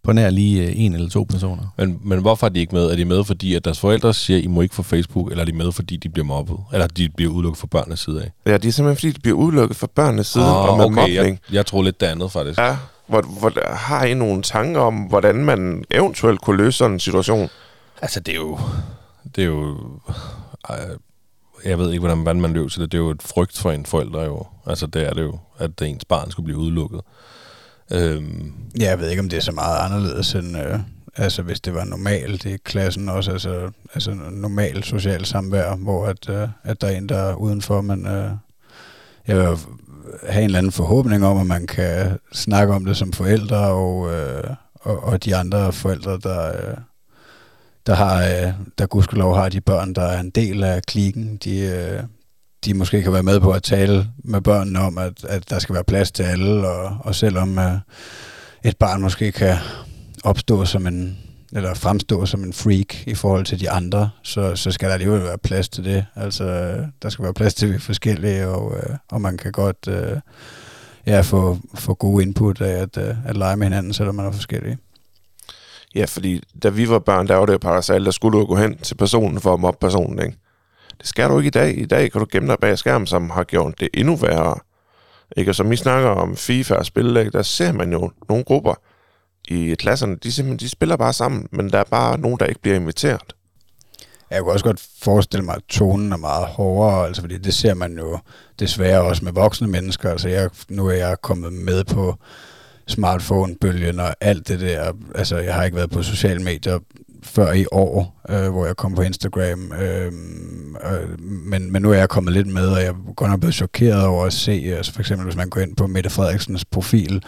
på nær lige øh, en eller to personer.
Men, men hvorfor er de ikke med? Er de med, fordi at deres forældre siger, at I må ikke få Facebook, eller er de med, fordi de bliver mobbet? Eller de bliver udelukket fra børnenes side af?
Ja, de er simpelthen, fordi de bliver udelukket fra børnenes side
oh,
og med
okay,
mobning.
jeg, jeg tror lidt det andet, faktisk.
Ja, hvor, hvor, har I nogle tanker om, hvordan man eventuelt kunne løse sådan en situation?
Altså, det er jo... Det er jo... Øh, jeg ved ikke, hvordan, hvordan man løser det. Det er jo et frygt for en forælder jo. Altså, det er det jo, at ens barn skulle blive udelukket.
Øhm. Ja, jeg ved ikke, om det er så meget anderledes end... Øh, altså, hvis det var normalt i klassen også, altså, altså normal social samvær, hvor at, øh, at der er en, der er udenfor, men... Øh, jeg vil have en eller anden forhåbning om, at man kan snakke om det som forældre, og, øh, og, og de andre forældre, der, øh, der har, øh, der gudskelov har de børn, der er en del af klikken, de, øh, de måske kan være med på at tale med børnene om, at, at der skal være plads til alle, og, og selvom uh, et barn måske kan opstå som en, eller fremstå som en freak i forhold til de andre, så, så skal der alligevel være plads til det. Altså, der skal være plads til, at vi er forskellige, og, øh, og man kan godt øh, ja, få, få gode input af at, øh, at lege med hinanden, selvom man er forskellige.
Ja, fordi da vi var børn, der var det jo parasal, der skulle du gå hen til personen for at mobbe personen, ikke? Det skal du ikke i dag. I dag kan du gemme dig bag skærmen, som har gjort det endnu værre. Ikke? Og som I snakker om FIFA og spil, der ser man jo nogle grupper i klasserne, de, simpelthen, de spiller bare sammen, men der er bare nogen, der ikke bliver inviteret.
Jeg kunne også godt forestille mig, at tonen er meget hårdere, altså fordi det ser man jo desværre også med voksne mennesker. Altså jeg, nu er jeg kommet med på smartphone-bølgen og alt det der. Altså jeg har ikke været på sociale medier før i år, øh, hvor jeg kom på Instagram. Øh, øh, men, men nu er jeg kommet lidt med, og jeg er godt nok blevet chokeret over at se, altså for eksempel hvis man går ind på Mette Frederiksens profil,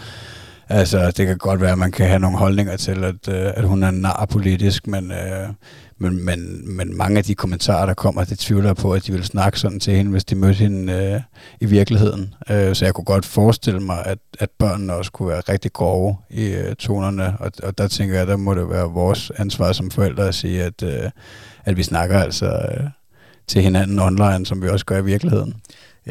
Altså, det kan godt være, at man kan have nogle holdninger til, at, øh, at hun er nar politisk, men, øh, men, men, men mange af de kommentarer, der kommer, det tvivler på, at de vil snakke sådan til hende, hvis de mødte hende øh, i virkeligheden. Øh, så jeg kunne godt forestille mig, at, at børnene også kunne være rigtig grove i øh, tonerne, og, og der tænker jeg, der må det være vores ansvar som forældre at sige, at, øh, at vi snakker altså øh, til hinanden online, som vi også gør i virkeligheden.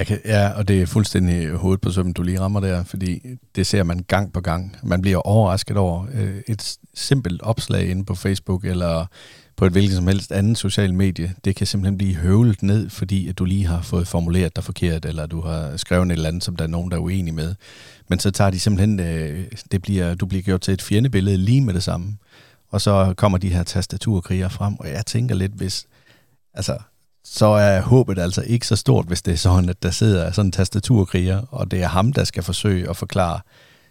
Jeg kan, ja, og det er fuldstændig hovedet på sømmen, du lige rammer der, fordi det ser man gang på gang. Man bliver overrasket over øh, et simpelt opslag inde på Facebook eller på et hvilket som helst andet social medie. Det kan simpelthen blive høvlet ned, fordi at du lige har fået formuleret dig forkert, eller du har skrevet et eller andet, som der er nogen, der er uenig med. Men så tager de simpelthen, øh, det bliver, du bliver gjort til et fjendebillede lige med det samme. Og så kommer de her tastaturkriger frem, og jeg tænker lidt, hvis, altså, så er håbet altså ikke så stort, hvis det er sådan, at der sidder sådan en tastaturkriger, og det er ham, der skal forsøge at forklare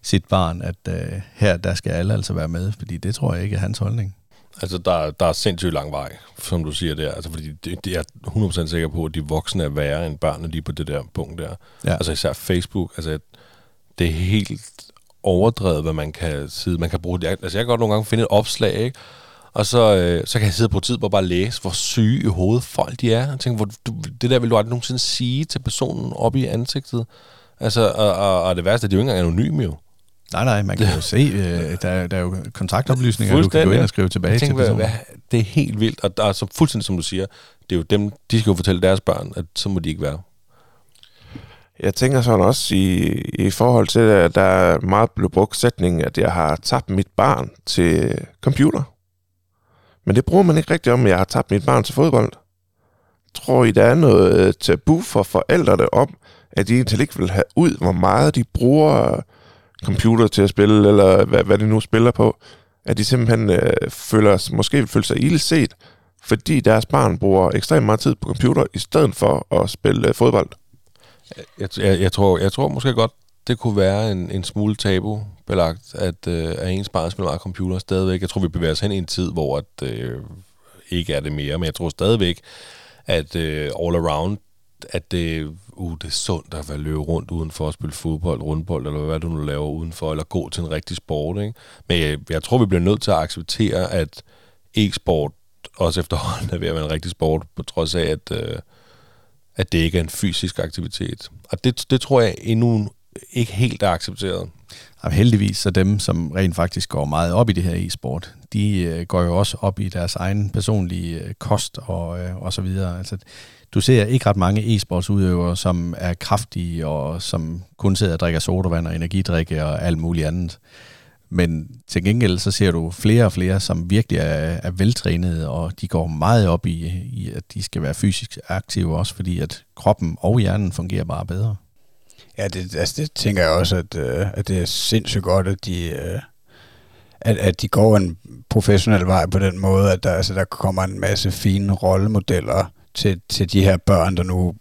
sit barn, at uh, her der skal alle altså være med, fordi det tror jeg ikke er hans holdning.
Altså, der, der er sindssygt lang vej, som du siger der. Altså, fordi det, det er 100% sikker på, at de voksne er værre end børnene lige på det der punkt der. Ja. Altså især Facebook, altså det er helt overdrevet, hvad man kan sige. Man kan bruge det. Altså, jeg kan godt nogle gange finde et opslag, ikke? Og så, øh, så kan jeg sidde på tid og bare læse, hvor syge i hovedet folk de er. Jeg tænker, hvor, du, det der vil du aldrig nogensinde sige til personen op i ansigtet. Altså, og, og, og det værste, det er jo ikke engang anonym jo.
Nej, nej, man kan jo se, øh, der, der er jo kontaktoplysninger, du kan gå ind og skrive tilbage
tænker,
til personen.
hvad, hvad, det er helt vildt, og der er så fuldstændig som du siger, det er jo dem, de skal jo fortælle deres børn, at så må de ikke være.
Jeg tænker sådan også i, i forhold til, at der er meget blevet brugt sætning, at jeg har tabt mit barn til computer. Men det bruger man ikke rigtigt om, at jeg har tabt mit barn til fodbold. Tror I, der er noget øh, tabu for forældrene om, at de egentlig ikke vil have ud, hvor meget de bruger øh, computer til at spille, eller hvad, hvad de nu spiller på? At de simpelthen øh, føler, måske føler sig ildset, fordi deres barn bruger ekstremt meget tid på computer, i stedet for at spille øh, fodbold.
Jeg, jeg, jeg, tror, jeg tror måske godt, det kunne være en, en smule tabu belagt, at, øh, at ens barn spiller meget computer stadigvæk. Jeg tror, vi bevæger os hen i en tid, hvor at, øh, ikke er det mere, men jeg tror stadigvæk, at øh, all around, at det, uh, det er sundt at være løbe rundt udenfor at spille fodbold, rundbold, eller hvad du nu laver udenfor, eller gå til en rigtig sport. Ikke? Men jeg, jeg tror, vi bliver nødt til at acceptere, at e-sport også efterhånden er ved at være en rigtig sport, på trods af, at, øh, at det ikke er en fysisk aktivitet. Og det, det tror jeg endnu ikke helt er accepteret.
Jamen, heldigvis så dem, som rent faktisk går meget op i det her e-sport, de øh, går jo også op i deres egen personlige øh, kost og, øh, og så videre. Altså, du ser ikke ret mange e-sportsudøvere, som er kraftige og som kun sidder og drikker sodavand og energidrikke og alt muligt andet. Men til gengæld så ser du flere og flere, som virkelig er, er veltrænede, og de går meget op i, i, at de skal være fysisk aktive også, fordi at kroppen og hjernen fungerer bare bedre.
Ja, det, altså det tænker jeg også, at, øh, at det er sindssygt godt, at de, øh, at, at de går en professionel vej på den måde, at der, altså, der kommer en masse fine rollemodeller til, til de her børn, der nu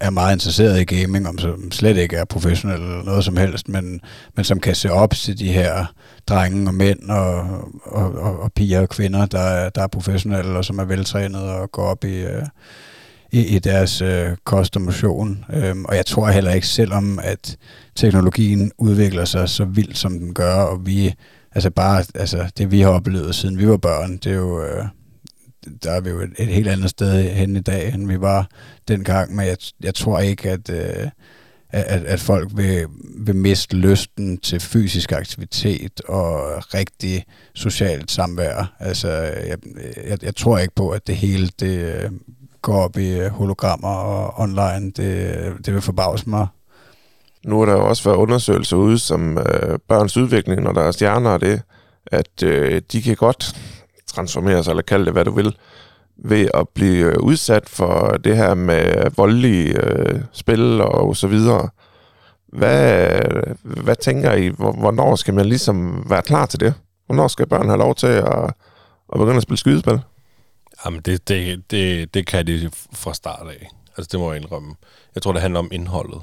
er meget interesseret i gaming, om som slet ikke er professionelle eller noget som helst, men, men som kan se op til de her drenge og mænd og, og, og, og piger og kvinder, der der er professionelle og som er veltrænede og går op i, Øh, i, i deres øh, kost og motion. Øhm, og jeg tror heller ikke, selvom at teknologien udvikler sig så vildt, som den gør, og vi, altså bare altså det vi har oplevet siden vi var børn, det er jo... øh, der er vi jo et, et helt andet sted hen i dag, end vi var dengang, men jeg, jeg tror ikke, at, øh, at, at folk vil, vil miste lysten til fysisk aktivitet og rigtig socialt samvær. Altså, jeg, jeg, jeg tror ikke på, at det hele det øh, går op i øh, hologrammer og online. Det, det vil forbavse mig.
Nu har der jo også været undersøgelser ude, som øh, børns udvikling, når der er stjerner og det, at øh, de kan godt transformere sig, eller kalde det, hvad du vil, ved at blive øh, udsat for det her med voldelige øh, spil og så videre. Hvad, hvad tænker I, hvornår skal man ligesom være klar til det? Hvornår skal børn have lov til at, at begynde at spille skydespil?
Jamen, det, det, det, det kan de fra start af. Altså, det må jeg indrømme. Jeg tror, det handler om indholdet.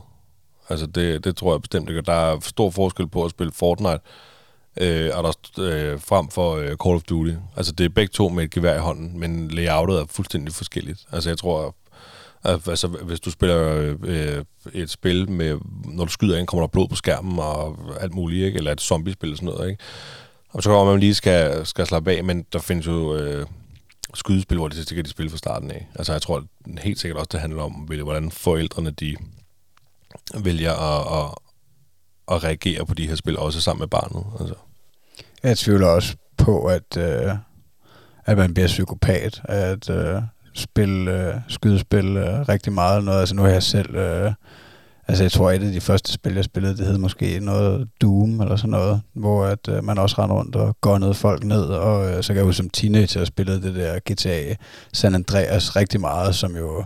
Altså, det, det tror jeg bestemt ikke. Der er stor forskel på at spille Fortnite, øh, og der, øh, frem for øh, Call of Duty. Altså, det er begge to med et gevær i hånden, men layoutet er fuldstændig forskelligt. Altså, jeg tror, at, altså, hvis du spiller øh, et spil med, når du skyder ind, kommer der blod på skærmen og alt muligt, ikke? eller et zombiespil eller sådan noget, ikke? Og så kommer man lige skal, skal slappe af, men der findes jo øh, skydespil, hvor det, det kan de spille fra starten af. Altså, jeg tror helt sikkert også, det handler om, hvordan forældrene, de vælger at, at, at reagere på de her spil, også sammen med barnet. Altså.
Jeg tvivler også på, at, øh, at man bliver psykopat, at øh, spille øh, skydespil øh, rigtig meget. Noget. Altså nu har jeg selv... Øh, altså jeg tror, et af de første spil, jeg spillede, det hed måske noget Doom eller sådan noget, hvor at, øh, man også rendte rundt og gunnede folk ned. Og øh, så kan jeg jo som teenager spillede det der GTA San Andreas rigtig meget, som jo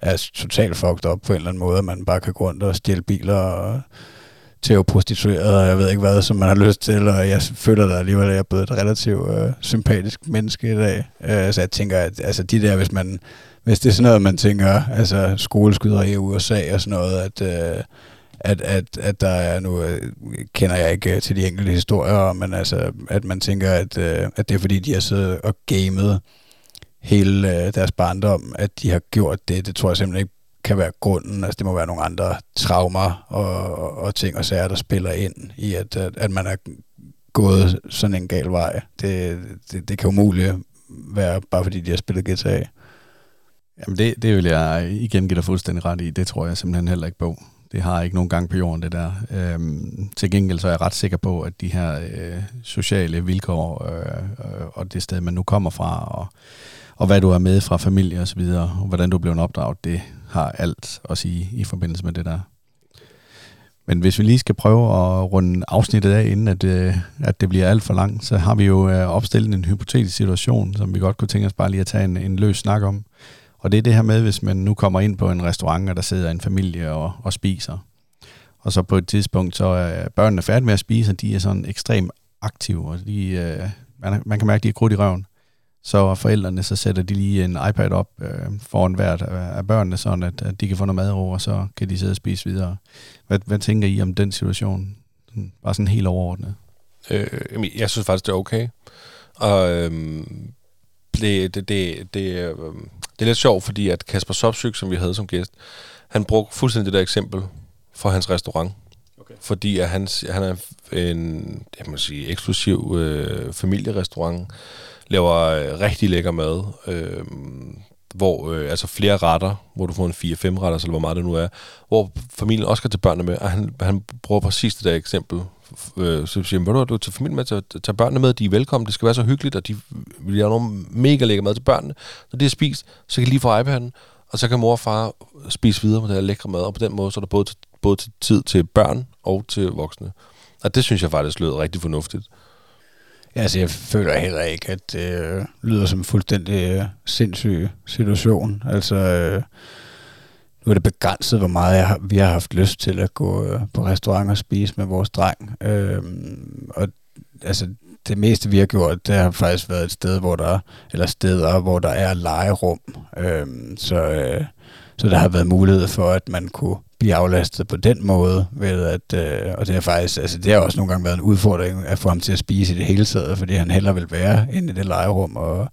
er totalt fucked up på en eller anden måde, man bare kan gå rundt og stjæle biler og tæve prostitueret, og jeg ved ikke hvad, som man har lyst til, og jeg føler da alligevel, at jeg er blevet et relativt øh, sympatisk menneske i dag. Øh, så jeg tænker, at altså, de der, hvis man hvis det er sådan noget, man tænker, altså skoleskyder i USA og sådan noget, at, øh, at, at, at der er nu, øh, kender jeg ikke til de enkelte historier, men altså, at man tænker, at, øh, at det er fordi, de har siddet og gamet hele øh, deres barndom, at de har gjort det. Det tror jeg simpelthen ikke kan være grunden. Altså, det må være nogle andre traumer og, og, og ting og sager, der spiller ind i, at, at, at man er gået sådan en gal vej. Det, det, det kan umuligt være, bare fordi de har spillet GTA.
Jamen det, det vil jeg igen give dig fuldstændig ret i. Det tror jeg simpelthen heller ikke på. Det har ikke nogen gang på jorden, det der. Øhm, til gengæld så er jeg ret sikker på, at de her øh, sociale vilkår øh, øh, og det sted, man nu kommer fra, og, og hvad du er med fra familie og så videre, og hvordan du bliver opdraget, det har alt at sige i forbindelse med det der. Men hvis vi lige skal prøve at runde afsnittet af, inden at, øh, at det bliver alt for langt, så har vi jo øh, opstillet en hypotetisk situation, som vi godt kunne tænke os bare lige at tage en, en løs snak om. Og det er det her med, hvis man nu kommer ind på en restaurant, og der sidder en familie og, og spiser. Og så på et tidspunkt, så er børnene færdige med at spise, og de er sådan ekstremt aktive, og de, øh, man, man kan mærke, at de er krudt i røven. Så forældrene, så sætter de lige en iPad op øh, foran hvert af børnene, sådan at, at de kan få noget mad over, og så kan de sidde og spise videre. Hvad, hvad tænker I om den situation? Bare sådan helt overordnet.
Øh, jeg synes faktisk, det er okay. Og øhm, det, det, det, det, øhm, det er lidt sjovt, fordi at Kasper Sopsyk, som vi havde som gæst, han brugte fuldstændig det der eksempel for hans restaurant. Okay. Fordi at han, han er en jeg må sige, eksklusiv øh, familierestaurant, laver øh, rigtig lækker mad, øh, hvor øh, altså flere retter, hvor du får en 4-5 retter, eller hvor meget det nu er, hvor familien også kan tage børnene med, og han, han bruger præcis det der eksempel. Øh, så siger man, du tager familien med, tager, tage børnene med, de er velkomne, det skal være så hyggeligt, og de vil have nogle mega lækker mad til børnene. Når de har spist, så kan de lige få iPad'en, og så kan mor og far spise videre med det her lækre mad, og på den måde, så er der både, både tid til børn og til voksne. Og det synes jeg faktisk lød rigtig fornuftigt.
Ja, altså, jeg føler heller ikke, at det øh, lyder som en fuldstændig øh, sindssyg situation. Altså, øh, nu er det begrænset, hvor meget jeg har, vi har haft lyst til at gå øh, på restaurant og spise med vores dreng. Øh, og altså, det meste, vi har gjort, det har faktisk været et sted, hvor der, eller steder, hvor der er legerum. Øh, så, øh, så der har været mulighed for, at man kunne blive aflastet på den måde, ved at, øh, og det er faktisk, altså det har også nogle gange været en udfordring at få ham til at spise i det hele taget, fordi han heller vil være inde i det legerum, og,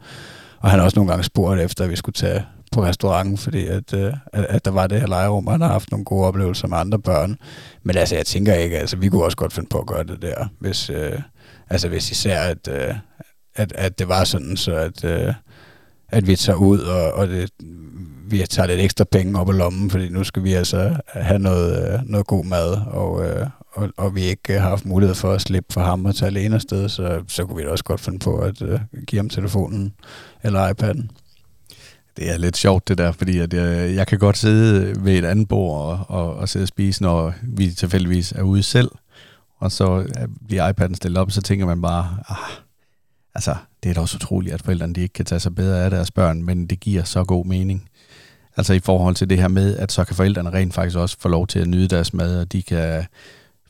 og han har også nogle gange spurgt efter, at vi skulle tage på restauranten, fordi at, øh, at, at der var det her lejerum, og han har haft nogle gode oplevelser med andre børn. Men altså, jeg tænker ikke, altså vi kunne også godt finde på at gøre det der, hvis, øh, altså hvis især, at, øh, at, at det var sådan, så at, øh, at vi tager ud, og, og det, vi tager lidt ekstra penge op i lommen, fordi nu skal vi altså have noget, øh, noget god mad, og, øh, og, og vi ikke har haft mulighed for at slippe for ham og tage alene afsted, så, så kunne vi da også godt finde på at øh, give ham telefonen eller iPad'en.
Det er lidt sjovt det der, fordi at jeg, jeg kan godt sidde ved et andet bord og, og, og sidde og spise, når vi tilfældigvis er ude selv, og så øh, bliver iPad'en stillet op, så tænker man bare, ah, altså, det er da også utroligt, at forældrene de ikke kan tage sig bedre af deres børn, men det giver så god mening. Altså i forhold til det her med, at så kan forældrene rent faktisk også få lov til at nyde deres mad, og de kan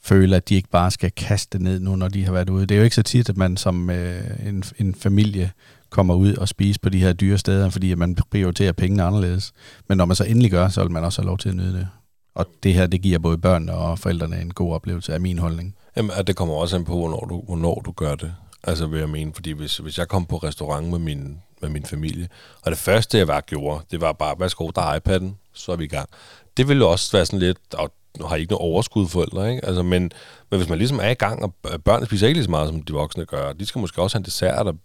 føle, at de ikke bare skal kaste det ned nu, når de har været ude. Det er jo ikke så tit, at man som øh, en, en familie kommer ud og spiser på de her dyre steder, fordi man prioriterer pengene anderledes. Men når man så endelig gør, så vil man også have lov til at nyde det. Og det her, det giver både børn og forældrene en god oplevelse, af min holdning.
Jamen, at det kommer også an på, hvornår du, hvornår du gør det. Altså vil jeg mene, fordi hvis, hvis jeg kom på restaurant med min, med min familie, og det første jeg var gjorde, det var bare, værsgo, der er iPad'en, så er vi i gang. Det ville jo også være sådan lidt, og har ikke noget overskud forældre, ikke? Altså, men, men hvis man ligesom er i gang, og børnene spiser ikke lige så meget, som de voksne gør, de skal måske også have en dessert, og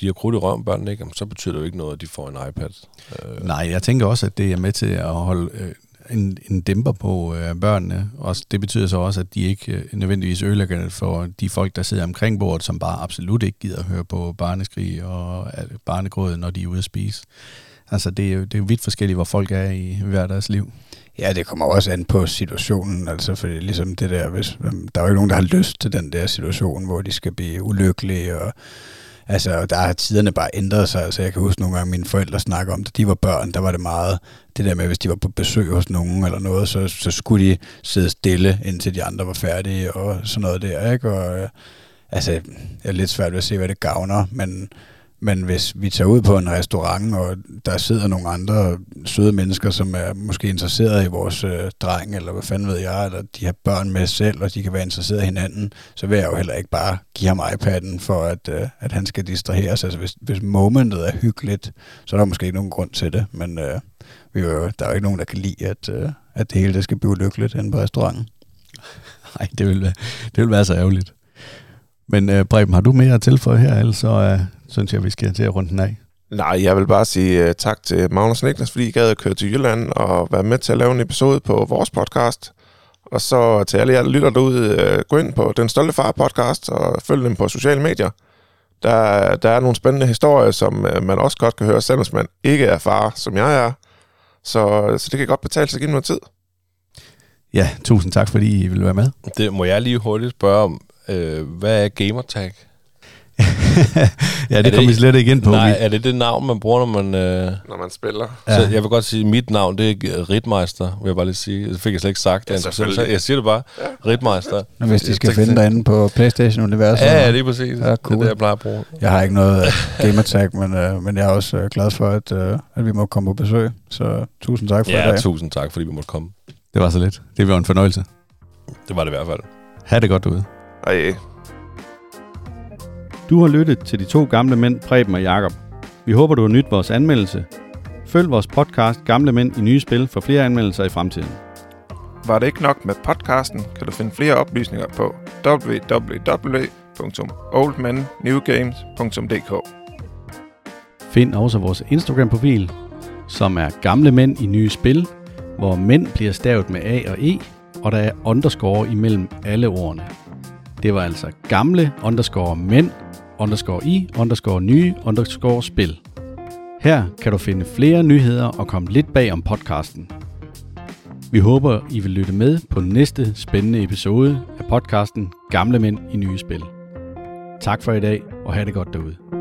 de har krudt i røven, børnene, ikke? så betyder det jo ikke noget, at de får en iPad.
Øh. Nej, jeg tænker også, at det er med til at holde øh, en, en dæmper på øh, børnene. Og det betyder så også, at de ikke øh, nødvendigvis ødelægger det for de folk, der sidder omkring bordet, som bare absolut ikke gider at høre på barneskrig og øh, barnegråd, når de er ude at spise. Altså, det er, jo, det er vidt forskelligt, hvor folk er i hver deres liv.
Ja, det kommer også an på situationen, altså for ligesom det der, hvis, der er jo ikke nogen, der har lyst til den der situation, hvor de skal blive ulykkelige og Altså, der har tiderne bare ændret sig. Altså, jeg kan huske nogle gange, mine forældre snakker om, da de var børn, der var det meget det der med, hvis de var på besøg hos nogen eller noget, så, så skulle de sidde stille, indtil de andre var færdige og sådan noget der, ikke? Og, øh, altså, jeg er lidt svært ved at se, hvad det gavner, men men hvis vi tager ud på en restaurant, og der sidder nogle andre søde mennesker, som er måske interesseret i vores øh, dreng, eller hvad fanden ved jeg, eller de har børn med selv, og de kan være interesseret i hinanden, så vil jeg jo heller ikke bare give ham iPad'en, for at, øh, at han skal distraheres. Altså hvis, hvis momentet er hyggeligt, så er der måske ikke nogen grund til det, men øh, vi jo, der er jo ikke nogen, der kan lide, at, øh, at det hele det skal blive lykkeligt inde på restauranten.
Nej, det vil, det vil være så ærgerligt. Men øh, Preben, har du mere at tilføje her, ellers så øh, synes jeg, vi skal til at runde den af.
Nej, jeg vil bare sige uh, tak til Magnus Niklas, fordi I gad at køre til Jylland og være med til at lave en episode på vores podcast. Og så til alle jer, der lytter derude, uh, gå ind på Den Stolte Far podcast og følg dem på sociale medier. Der, der er nogle spændende historier, som uh, man også godt kan høre, selvom man ikke er far, som jeg er. Så, så det kan godt betale sig at give noget tid.
Ja, tusind tak, fordi I ville være med.
Det må jeg lige hurtigt spørge om. Øh, hvad er gamertag?
ja, det,
det-
kommer vi slet ikke ind på.
Nej, er det det navn, man bruger, når man... Øh...
Når man spiller.
Ja. Så jeg vil godt sige, at mit navn, det er Ritmeister, vil jeg bare lige sige. Det fik jeg slet ikke sagt.
Ja,
Ja, så jeg siger det bare. Ja. Ritmeister.
Og hvis de skal
Jeg
finde dig inde på Playstation-universet.
Ja, ja, lige præcis.
Ja,
Ja,
cool.
Det er det, jeg plejer at bruge.
Jeg har ikke noget øh, gamertag, men, øh, men jeg er også øh, glad for, at, øh, at vi må komme på besøg. Så tusind tak for i
Ja,
dag.
tusind tak, fordi vi måtte komme.
Det var så lidt. Det var en fornøjelse.
Det var det i hvert fald.
Ha' det godt derude.
Ej,
Du har lyttet til de to gamle mænd, Preben og Jakob. Vi håber, du har nydt vores anmeldelse. Følg vores podcast Gamle Mænd i Nye Spil for flere anmeldelser i fremtiden.
var det ikke nok med podcasten, kan du finde flere oplysninger på www.oldmennewgames.dk
Find også vores Instagram-profil, som er Gamle Mænd i Nye Spil, hvor mænd bliver stavet med A og E, og der er underscore imellem alle ordene. Det var altså gamle underscore mænd, underscore i, underscore nye, underscore spil. Her kan du finde flere nyheder og komme lidt bag om podcasten. Vi håber, I vil lytte med på næste spændende episode af podcasten Gamle Mænd i Nye Spil. Tak for i dag, og have det godt derude.